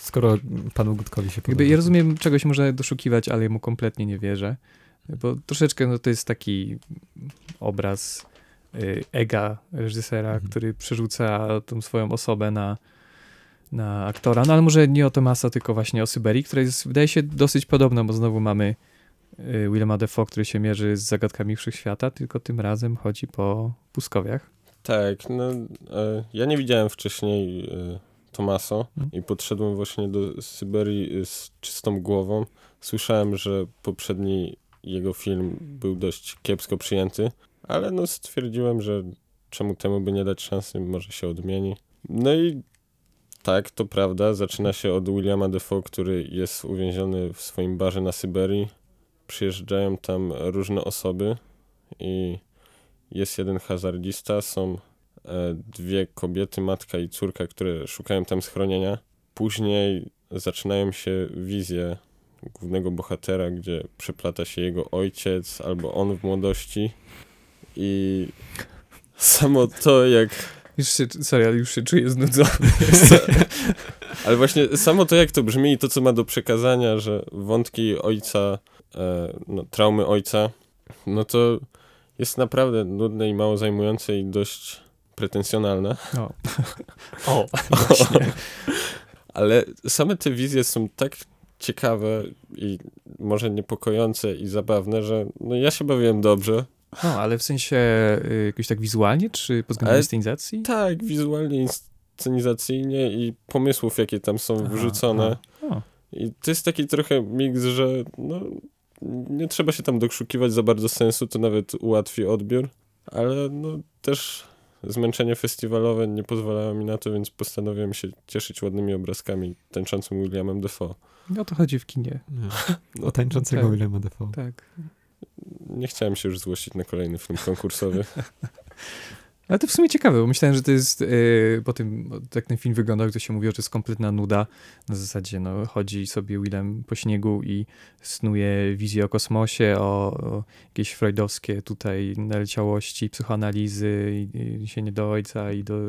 skoro panu Gutkowi się podoba. Ja rozumiem, czego się można doszukiwać, ale mu kompletnie nie wierzę. Bo troszeczkę no, to jest taki obraz ega reżysera, Mhm. który przerzuca tą swoją osobę na, na aktora. No ale może nie o Tomasa, tylko właśnie o Syberii, która jest, wydaje się, dosyć podobna, bo znowu mamy y, Willema Dafoe, który się mierzy z zagadkami wszechświata, tylko tym razem chodzi po pustkowiach. Tak, no e, ja nie widziałem wcześniej e, Tomaso Mhm. i podszedłem właśnie do Syberii e, z czystą głową. Słyszałem, że poprzedni jego film był dość kiepsko przyjęty, ale no stwierdziłem, że czemu temu by nie dać szansy, może się odmieni. No i tak, to prawda, zaczyna się od Williama Defoe, który jest uwięziony w swoim barze na Syberii. Przyjeżdżają tam różne osoby i jest jeden hazardzista, są e, dwie kobiety, matka i córka, które szukają tam schronienia. Później zaczynają się wizje głównego bohatera, gdzie przeplata się jego ojciec albo on w młodości i samo to jak Już się, sorry, ale już się czuję znudzony. [laughs] ale właśnie samo to jak to brzmi i to co ma do przekazania, że wątki ojca, e, no, traumy ojca, no to jest naprawdę nudne i mało zajmujące i dość pretensjonalne. O, o [laughs] właśnie. Ale same te wizje są tak ciekawe i może niepokojące i zabawne, że no ja się bawiłem dobrze. No, ale w sensie y, jakoś tak wizualnie, czy pod względem Ale- scenizacji? Tak, wizualnie, inscenizacyjnie i pomysłów, jakie tam są Aha, wrzucone. aha. O. I to jest taki trochę miks, że no, nie trzeba się tam dokrzukiwać za bardzo sensu, to nawet ułatwi odbiór, ale no też zmęczenie festiwalowe nie pozwalało mi na to, więc postanowiłem się cieszyć ładnymi obrazkami tańczącym Williamem Defoe. No o to chodzi w kinie. Nie. O tańczącego tak. Williama Defoe. Tak. Nie chciałem się już złościć na kolejny film konkursowy. [laughs] Ale to w sumie ciekawe, bo myślałem, że to jest yy, po tym, jak ten film wyglądał, to się mówiło, że to jest kompletna nuda. Na zasadzie, no, chodzi sobie Willem po śniegu i snuje wizję o kosmosie, o, o jakieś freudowskie tutaj naleciałości, psychoanalizy, i, i się nie do ojca i do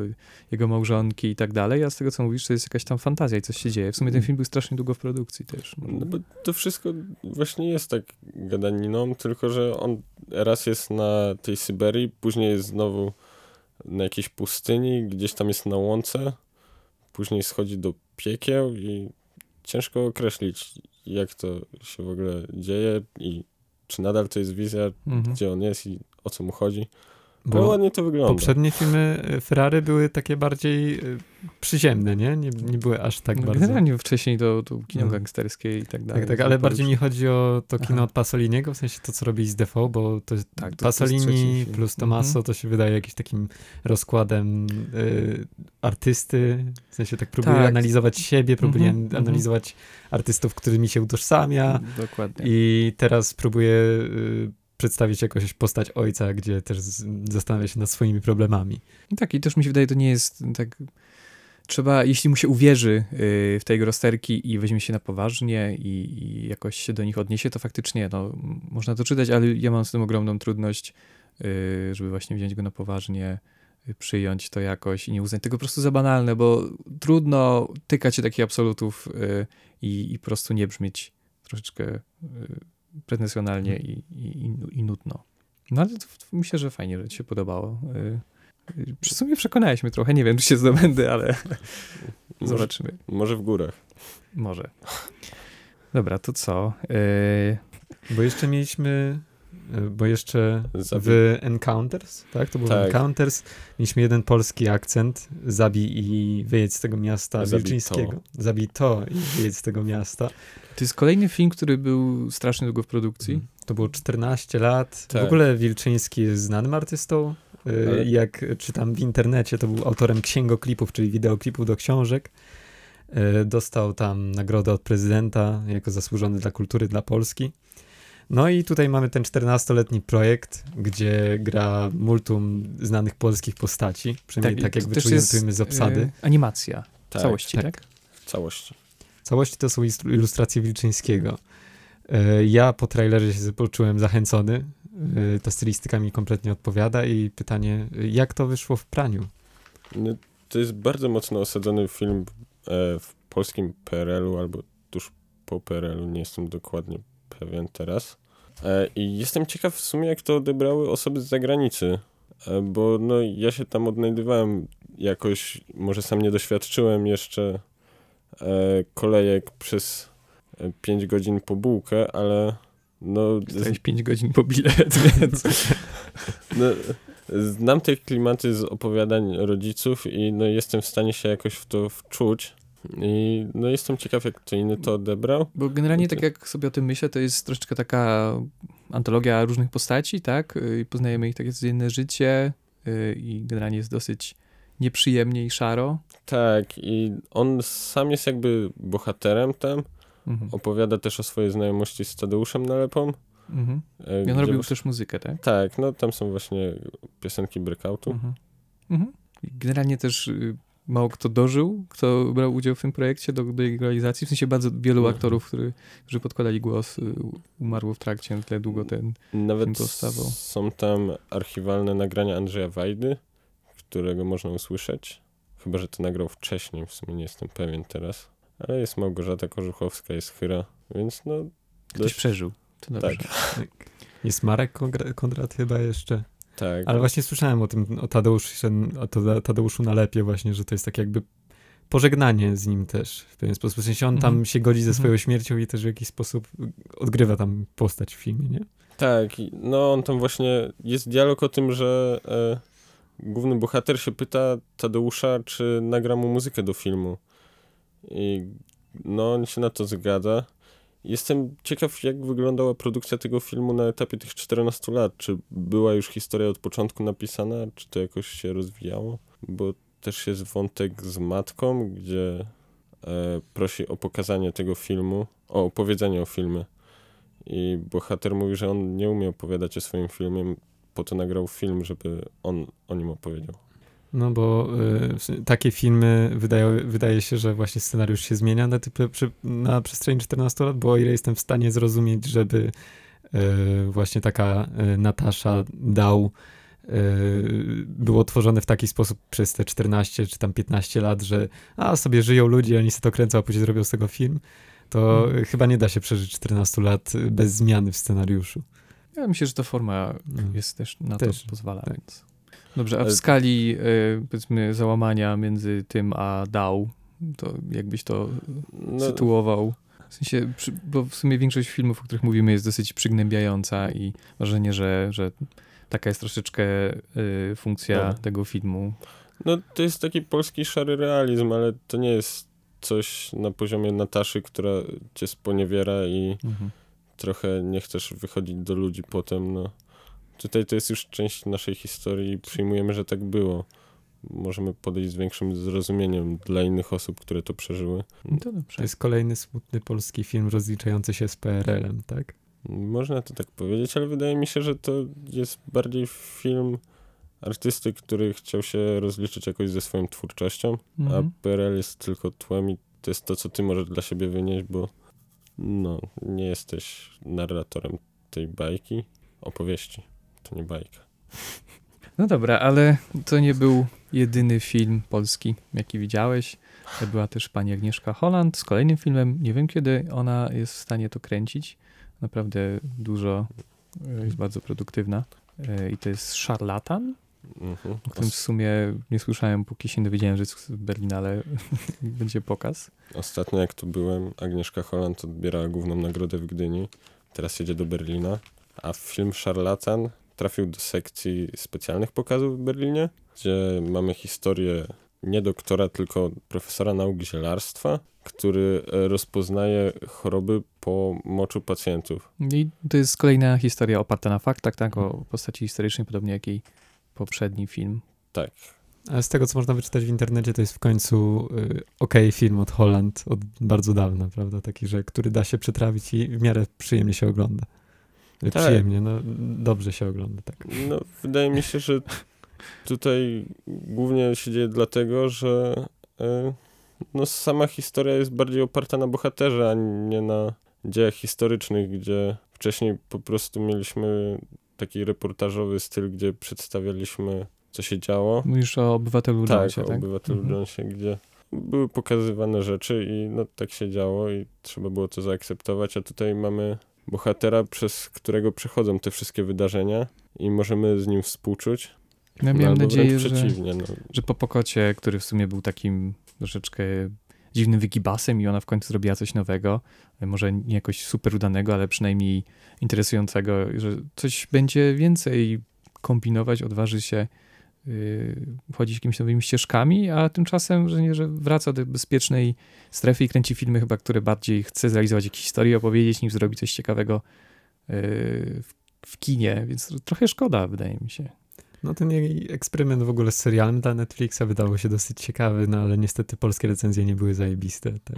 jego małżonki i tak dalej. A z tego, co mówisz, to jest jakaś tam fantazja i coś się dzieje. W sumie ten film był strasznie długo w produkcji też. No bo to wszystko właśnie jest tak gadaniną, tylko że on raz jest na tej Syberii, później jest znowu na jakiejś pustyni, gdzieś tam jest na łące, później schodzi do piekieł i ciężko określić, jak to się w ogóle dzieje i czy nadal to jest wizja, Mhm. gdzie on jest i o co mu chodzi. Bo ładnie to wygląda. poprzednie filmy e, Ferrari były takie bardziej e, przyziemne, nie? Nie, nie były aż tak no, bardzo... Generalnie wcześniej to, to kino No. gangsterskie i tak dalej. Tak, tak, ale To bardziej już- mi chodzi o to kino Aha. od Pasoliniego, w sensie to, co robi z Defoe, bo to jest Tak, to- to Pasolini film. plus Tommaso, Mhm. to się wydaje jakimś takim rozkładem y, artysty, w sensie tak próbuje Tak. analizować siebie, próbuje Mhm, mhm. analizować artystów, którymi się utożsamia Dokładnie. i teraz próbuje y, przedstawić jakoś postać ojca, gdzie też zastanawia się nad swoimi problemami. I Tak, i też mi się wydaje, to nie jest tak. Trzeba, jeśli mu się uwierzy y, w te jego rozterki i weźmie się na poważnie i, i jakoś się do nich odniesie, to faktycznie no, można to czytać, ale ja mam z tym ogromną trudność, y, żeby właśnie wziąć go na poważnie, y, przyjąć to jakoś i nie uznać tego po prostu za banalne, bo trudno tykać się takich absolutów i, i po prostu nie brzmieć troszeczkę pretensjonalnie i, i, i, i nudno. No ale to, to myślę, że fajnie, że ci się podobało. Y, y, W sumie przekonałeś mnie trochę, nie wiem, czy się zdobędę, ale [laughs] Może, zobaczymy. może w górach. Może. Dobra, to co? Y, Bo jeszcze mieliśmy, bo jeszcze Zabi- w Encounters, tak? To był Tak. Encounters. Mieliśmy jeden polski akcent, zabij i wyjedź z tego miasta Zabij wilczyńskiego. Zabij to i wyjedź z tego miasta. to jest kolejny film, który był strasznie długo w produkcji. To było 14 lat. Tak. W ogóle Wilczyński jest znanym artystą. Y, Ale- Jak czytam w internecie, to był autorem księgoklipów, czyli wideoklipów do książek. Y, Dostał tam nagrodę od prezydenta jako zasłużony dla kultury dla Polski. No i tutaj mamy ten 14-letni projekt, gdzie gra multum znanych polskich postaci. Przynajmniej tak, i jak wyczujemy z obsady. animacja Tak, całości, tak. tak? w całości. Całości to są ilustracje Wilczyńskiego. E, Ja po trailerze się poczułem zachęcony. E, Ta stylistyka mi kompletnie odpowiada i pytanie, jak to wyszło w praniu? No, to jest bardzo mocno osadzony film w polskim PRL-u albo tuż po PRL-u, nie jestem dokładnie pewien teraz. E, I jestem ciekaw w sumie, jak to odebrały osoby z zagranicy, e, bo no, ja się tam odnajdywałem jakoś, może sam nie doświadczyłem jeszcze e, kolejek przez 5 godzin po bułkę, ale no, Dostałeś 5 godzin po bilet, [laughs] więc... no, znam te klimaty z opowiadań rodziców i no, jestem w stanie się jakoś w to wczuć. I no, jestem ciekaw, jak to inny to odebrał. Bo generalnie tak jak sobie o tym myślę, to jest troszeczkę taka antologia różnych postaci, tak? I poznajemy ich takie codzienne życie y, i generalnie jest dosyć nieprzyjemnie i szaro. Tak, i on sam jest jakby bohaterem tam. Mhm. Opowiada też o swojej znajomości z Tadeuszem Nalepą. Mhm. e, I on robił właśnie- też muzykę, tak? Tak, no tam są właśnie piosenki breakoutu. Mhm. Mhm. Generalnie też y, mało kto dożył, kto brał udział w tym projekcie do, do jego realizacji. W sensie bardzo wielu Mhm. aktorów, który, którzy podkładali głos, y, umarło w trakcie, na tyle długo ten... Nawet Film powstawał. są tam archiwalne nagrania Andrzeja Wajdy, którego można usłyszeć. Chyba, że to nagrał wcześniej, w sumie nie jestem pewien teraz. Ale jest Małgorzata Korzuchowska, jest Chyra, więc no Ktoś dość... przeżył. To dobrze. Tak. [laughs] Jest Marek Kondrat chyba jeszcze. Tak. Ale właśnie słyszałem o tym, o Tadeuszu, o Tade- Tadeuszu Nalepie właśnie, że to jest tak jakby pożegnanie z nim też w pewien sposób. W sensie on tam Mhm. się godzi ze Mhm. swoją śmiercią i też w jakiś sposób odgrywa tam postać w filmie, nie? Tak, no on tam właśnie, jest dialog o tym, że e, główny bohater się pyta Tadeusza, czy nagra mu muzykę do filmu. I no on się na to zgadza. Jestem ciekaw, jak wyglądała produkcja tego filmu na etapie tych 14 lat. Czy była już historia od początku napisana, czy to jakoś się rozwijało? Bo też jest wątek z matką, gdzie e, prosi o pokazanie tego filmu, o opowiedzenie o filmie. I bohater mówi, że on nie umie opowiadać o swoim filmie, po to nagrał film, żeby on o nim opowiedział. No bo y, takie filmy wydaje, wydaje się, że właśnie scenariusz się zmienia na, typy, przy, na przestrzeni 14 lat, bo o ile jestem w stanie zrozumieć, żeby y, właśnie taka y, Natasza dał y, było tworzone w taki sposób przez te 14 czy tam 15 lat, że a sobie żyją ludzie, oni sobie to kręcą, a później zrobią z tego film, to Mhm. chyba nie da się przeżyć 14 lat bez zmiany w scenariuszu. Ja myślę, że ta forma Mm. jest też na Też, to pozwala. tak. Więc. Dobrze, a w Ale- skali y, powiedzmy załamania między tym a dał, to jakbyś to No, sytuował? W sensie, bo w sumie większość filmów, o których mówimy, jest dosyć przygnębiająca i wrażenie, że, że taka jest troszeczkę y, funkcja No. tego filmu. no to jest taki polski szary realizm, ale to nie jest coś na poziomie Nataszy, która cię sponiewiera i Mhm. trochę nie chcesz wychodzić do ludzi potem, no. Tutaj to jest już część naszej historii i przyjmujemy, że tak było. Możemy podejść z większym zrozumieniem dla innych osób, które to przeżyły. No to dobrze. To jest kolejny smutny polski film rozliczający się z PRL-em, tak? Można to tak powiedzieć, ale wydaje mi się, że to jest bardziej film artysty, który chciał się rozliczyć jakoś ze swoją twórczością, Mhm. a PRL jest tylko tłem i to jest to, co ty możesz dla siebie wynieść, bo no, nie jesteś narratorem tej bajki, opowieści. To nie bajka. No dobra, ale to nie był jedyny film polski, jaki widziałeś. Była też pani Agnieszka Holland z kolejnym filmem. Nie wiem, kiedy ona jest w stanie to kręcić. Naprawdę dużo, e, jest bardzo produktywna. E, I to jest Szarlatan, Mhm. o którym w sumie nie słyszałem, póki się nie dowiedziałem, że jest w Berlinale [laughs] będzie pokaz. Ostatnio jak tu byłem, Agnieszka Holland odbierała główną nagrodę w Gdyni. Teraz jedzie do Berlina. A film Szarlatan trafił do sekcji specjalnych pokazów w Berlinie, gdzie mamy historię nie doktora, tylko profesora nauk zielarstwa, który e, rozpoznaje choroby po moczu pacjentów. I to jest kolejna historia oparta na faktach, tak, o postaci historycznej, podobnie jak jej poprzedni film. Tak. A z tego, co można wyczytać w internecie, to jest w końcu y, okej film od Holland od bardzo dawna, prawda? Taki, że który da się przetrawić i w miarę przyjemnie się ogląda. Tak. Przyjemnie, no dobrze się ogląda, tak. No, wydaje mi się, że tutaj głównie się dzieje dlatego, że e, no, sama historia jest bardziej oparta na bohaterze, a nie na dziejach historycznych, gdzie wcześniej po prostu mieliśmy taki reportażowy styl, gdzie przedstawialiśmy, co się działo. Mówisz o obywatelu Tak, Jonesie, o tak? obywatelu Mhm. Jonesie, gdzie były pokazywane rzeczy i no tak się działo i trzeba było to zaakceptować, a tutaj mamy bohatera, przez którego przechodzą te wszystkie wydarzenia i możemy z nim współczuć. Ja No, miałem albo nadzieję, że. No. że po Pokocie, który w sumie był takim troszeczkę dziwnym wygibasem i ona w końcu zrobiła coś nowego, może nie jakoś super udanego, ale przynajmniej interesującego, że coś będzie więcej kombinować, odważy się yy, chodzić jakimiś nowymi ścieżkami, a tymczasem, że nie, że wraca do bezpiecznej strefy i kręci filmy chyba, które bardziej chce zrealizować jakieś historie, opowiedzieć, niż zrobić coś ciekawego yy, w, w kinie, więc trochę szkoda, wydaje mi się. No ten jej eksperyment w ogóle z serialem dla Netflixa wydało się dosyć ciekawy, no ale niestety polskie recenzje nie były zajebiste. Tak.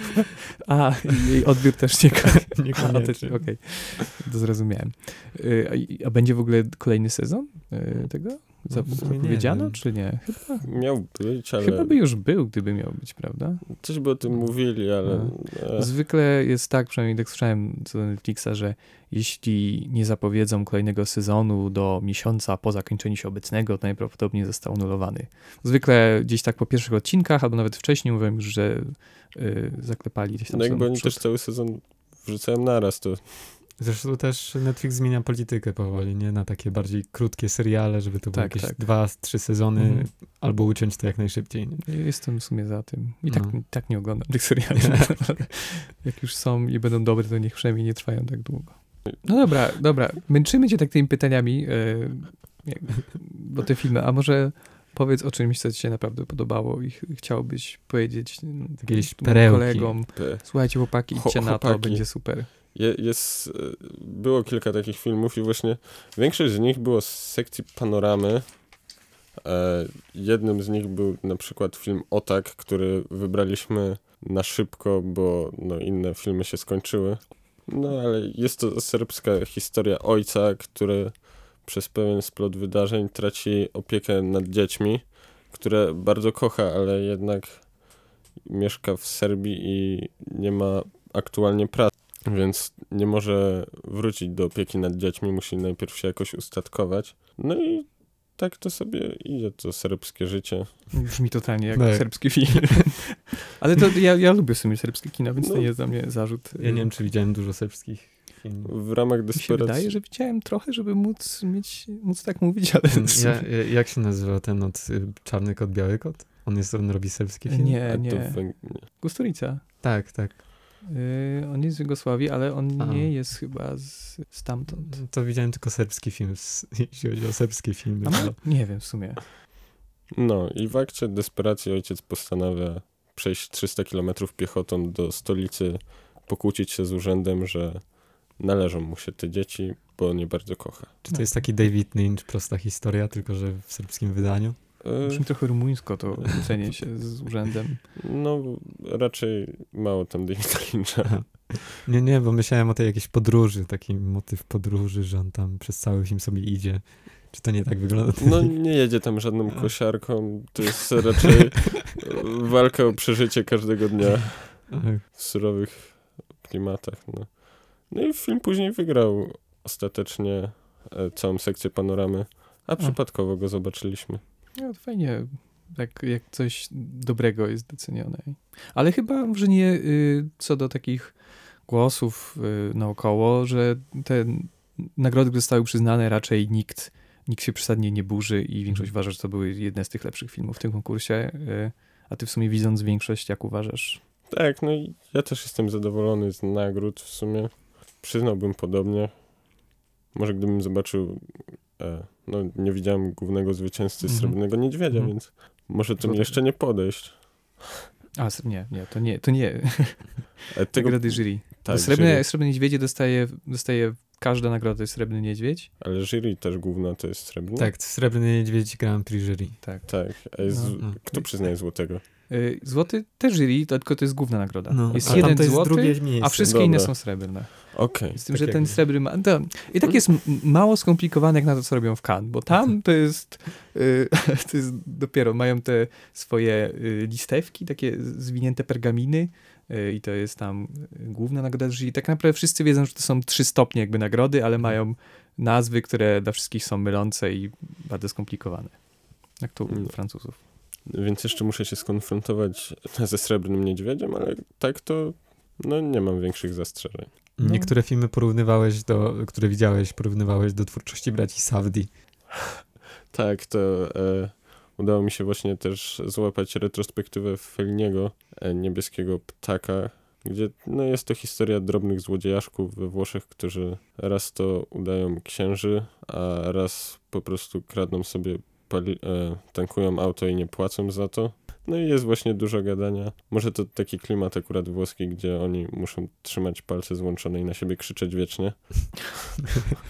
[laughs] A, jej odbiór też nie [laughs] A, Niekoniecznie. okej, to zrozumiałem. Y, A, będzie w ogóle kolejny sezon y, tego? No, Zapowiedziano, wiem. czy nie? Chyba, Miał być, ale chyba by już był, gdyby miał być, prawda? coś by o tym mówili, ale e, Zwykle jest tak, przynajmniej tak słyszałem co do Netflixa, że jeśli nie zapowiedzą kolejnego sezonu do miesiąca po zakończeniu się obecnego, to najprawdopodobniej został anulowany. Zwykle gdzieś tak po pierwszych odcinkach, albo nawet wcześniej mówią już, że y, zaklepali gdzieś tam no jakby oni przód. też cały sezon wrzucają naraz, to Zresztą też Netflix zmienia politykę powoli, nie? Na takie bardziej krótkie seriale, żeby to były Tak, jakieś tak. dwa, trzy sezony, Mhm. albo uciąć to jak najszybciej. Nie? Jestem w sumie za tym. I tak, No. tak nie oglądam tych seriali. [laughs] [laughs] Jak już są i będą dobre, to niech przynajmniej nie trwają tak długo. No dobra, dobra. Męczymy cię tak tymi pytaniami, jak- bo te filmy, a może powiedz o czymś, co ci się naprawdę podobało i ch- chciałbyś powiedzieć mm, Jakieś kolegom. Słuchajcie, chłopaki, idźcie na to, będzie super. Je, jest, e, było kilka takich filmów i właśnie większość z nich było z sekcji panoramy. E, jednym z nich był na przykład film Otak, który wybraliśmy na szybko, bo no, inne filmy się skończyły. No ale jest to serbska historia ojca, który przez pewien splot wydarzeń traci opiekę nad dziećmi, które bardzo kocha, ale jednak mieszka w Serbii i nie ma aktualnie pracy, więc nie może wrócić do opieki nad dziećmi, musi najpierw się jakoś ustatkować. No i tak to sobie idzie, to serbskie życie. Brzmi totalnie jak Tak. serbski film. [laughs] Ale to ja, ja lubię w sumie serbskie kino, więc No. to nie jest dla mnie zarzut. Ja nie wiem, czy widziałem dużo serbskich filmów. W ramach Mi się desperacji... wydaje, że widziałem trochę, żeby móc mieć, móc tak mówić, ale sumie- Ja, ja- jak się nazywa ten od y, Czarny Kot, Biały Kot? On jest, on robi serbski film? nie, nie. Węg- nie. Gusturica. Tak, tak. Yy, on jest z Jugosławii, ale on A. nie jest chyba z, stamtąd. To widziałem tylko serbski film, [laughs] jeśli chodzi o serbskie filmy. A może? Nie wiem w sumie. No i w akcie desperacji ojciec postanawia przejść 300 km piechotą do stolicy, pokłócić się z urzędem, że należą mu się te dzieci, bo nie bardzo kocha. Czy to jest taki David Lynch, prosta historia, tylko że w serbskim wydaniu? Brzmi trochę rumuńsko to [laughs] kłócenie się z urzędem. No, raczej mało tam Davida Lyncha. Nie, nie, bo myślałem o tej jakiejś podróży, taki motyw podróży, że on tam przez cały film sobie idzie. Czy to nie tak wygląda? No, nie jedzie tam żadną kosiarką, to jest raczej walka o przeżycie każdego dnia [laughs] w surowych klimatach. No, no i film później wygrał ostatecznie e, całą sekcję panoramy, a przypadkowo go zobaczyliśmy. No, fajnie, jak, jak coś dobrego jest docenione. Ale chyba może nie y, co do takich głosów y, naokoło, że te nagrody, zostały przyznane, raczej nikt, nikt się przesadnie nie burzy i większość uważa, że to były jedne z tych lepszych filmów w tym konkursie. Y, a ty w sumie widząc większość, jak uważasz? Tak, no i ja też jestem zadowolony z nagród w sumie. Przyznałbym podobnie. Może gdybym zobaczył, no nie widziałem głównego zwycięzcy Mhm. Srebrnego Niedźwiedzia, Mhm. więc może to mi Złoty- jeszcze nie podejść. A, nie, nie, to nie, to nie. E, tego, Nagrody jury. tak, Srebrne, jury, Srebrne Niedźwiedzie dostaje, dostaje każda nagroda jest Srebrny Niedźwiedź. ale jury też główna to jest Srebrny. Tak, Srebrny Niedźwiedź Grand Prix jury. Tak. Tak, a jest, No. No. kto przyznaje złotego? Y, Złoty też jury, tylko to jest główna nagroda. No, jest a jeden jest złoty, a wszystkie Dobra. inne są srebrne. Okej. Z tym, Tak że ten srebrny ma... To, I tak jest mało skomplikowane jak na to, co robią w Cannes, bo tam to jest, y, [laughs] to jest dopiero, mają te swoje y, listewki, takie zwinięte pergaminy y, i to jest tam główna nagroda jury. Tak naprawdę wszyscy wiedzą, że to są trzy stopnie jakby nagrody, ale mają nazwy, które dla wszystkich są mylące i bardzo skomplikowane. Jak to u No. Francuzów. Więc jeszcze muszę się skonfrontować ze Srebrnym Niedźwiedziem, ale tak to no nie mam większych zastrzeżeń. No. Niektóre filmy porównywałeś do, które widziałeś, porównywałeś do twórczości braci Savdi. [laughs] Tak, to e, udało mi się właśnie też złapać retrospektywę Felliniego, e, Niebieskiego Ptaka, gdzie no, jest to historia drobnych złodziejaszków we Włoszech, którzy raz to udają księży, a raz po prostu kradną sobie, pali, e, tankują auto i nie płacą za to. No i jest właśnie dużo gadania. Może to taki klimat akurat włoski, gdzie oni muszą trzymać palce złączone i na siebie krzyczeć wiecznie.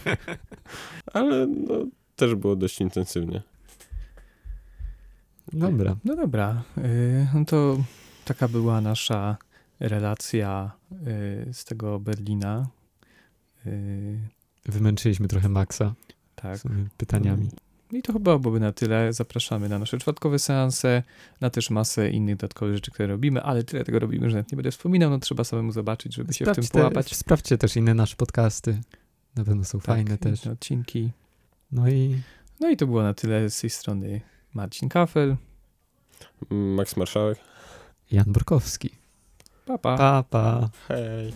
[laughs] Ale no, też było dość intensywnie. Dobra. No dobra, y, no to taka była nasza relacja y, z tego Berlina. Y, Wymęczyliśmy trochę Maxa tak. pytaniami. I to chyba byłoby na tyle. Zapraszamy na nasze czwartkowe seanse, na też masę innych dodatkowych rzeczy, które robimy, ale tyle tego robimy, że nawet nie będę wspominał. No trzeba samemu zobaczyć, żeby się w tym Sprawdź te- połapać. Sprawdźcie też inne nasze podcasty. Na pewno są fajne Tak, też. inne odcinki. No i No i to było na tyle z tej strony Marcin Kafel. Max Marszałek. Jan Borkowski. Pa, pa. Pa, pa. Hej.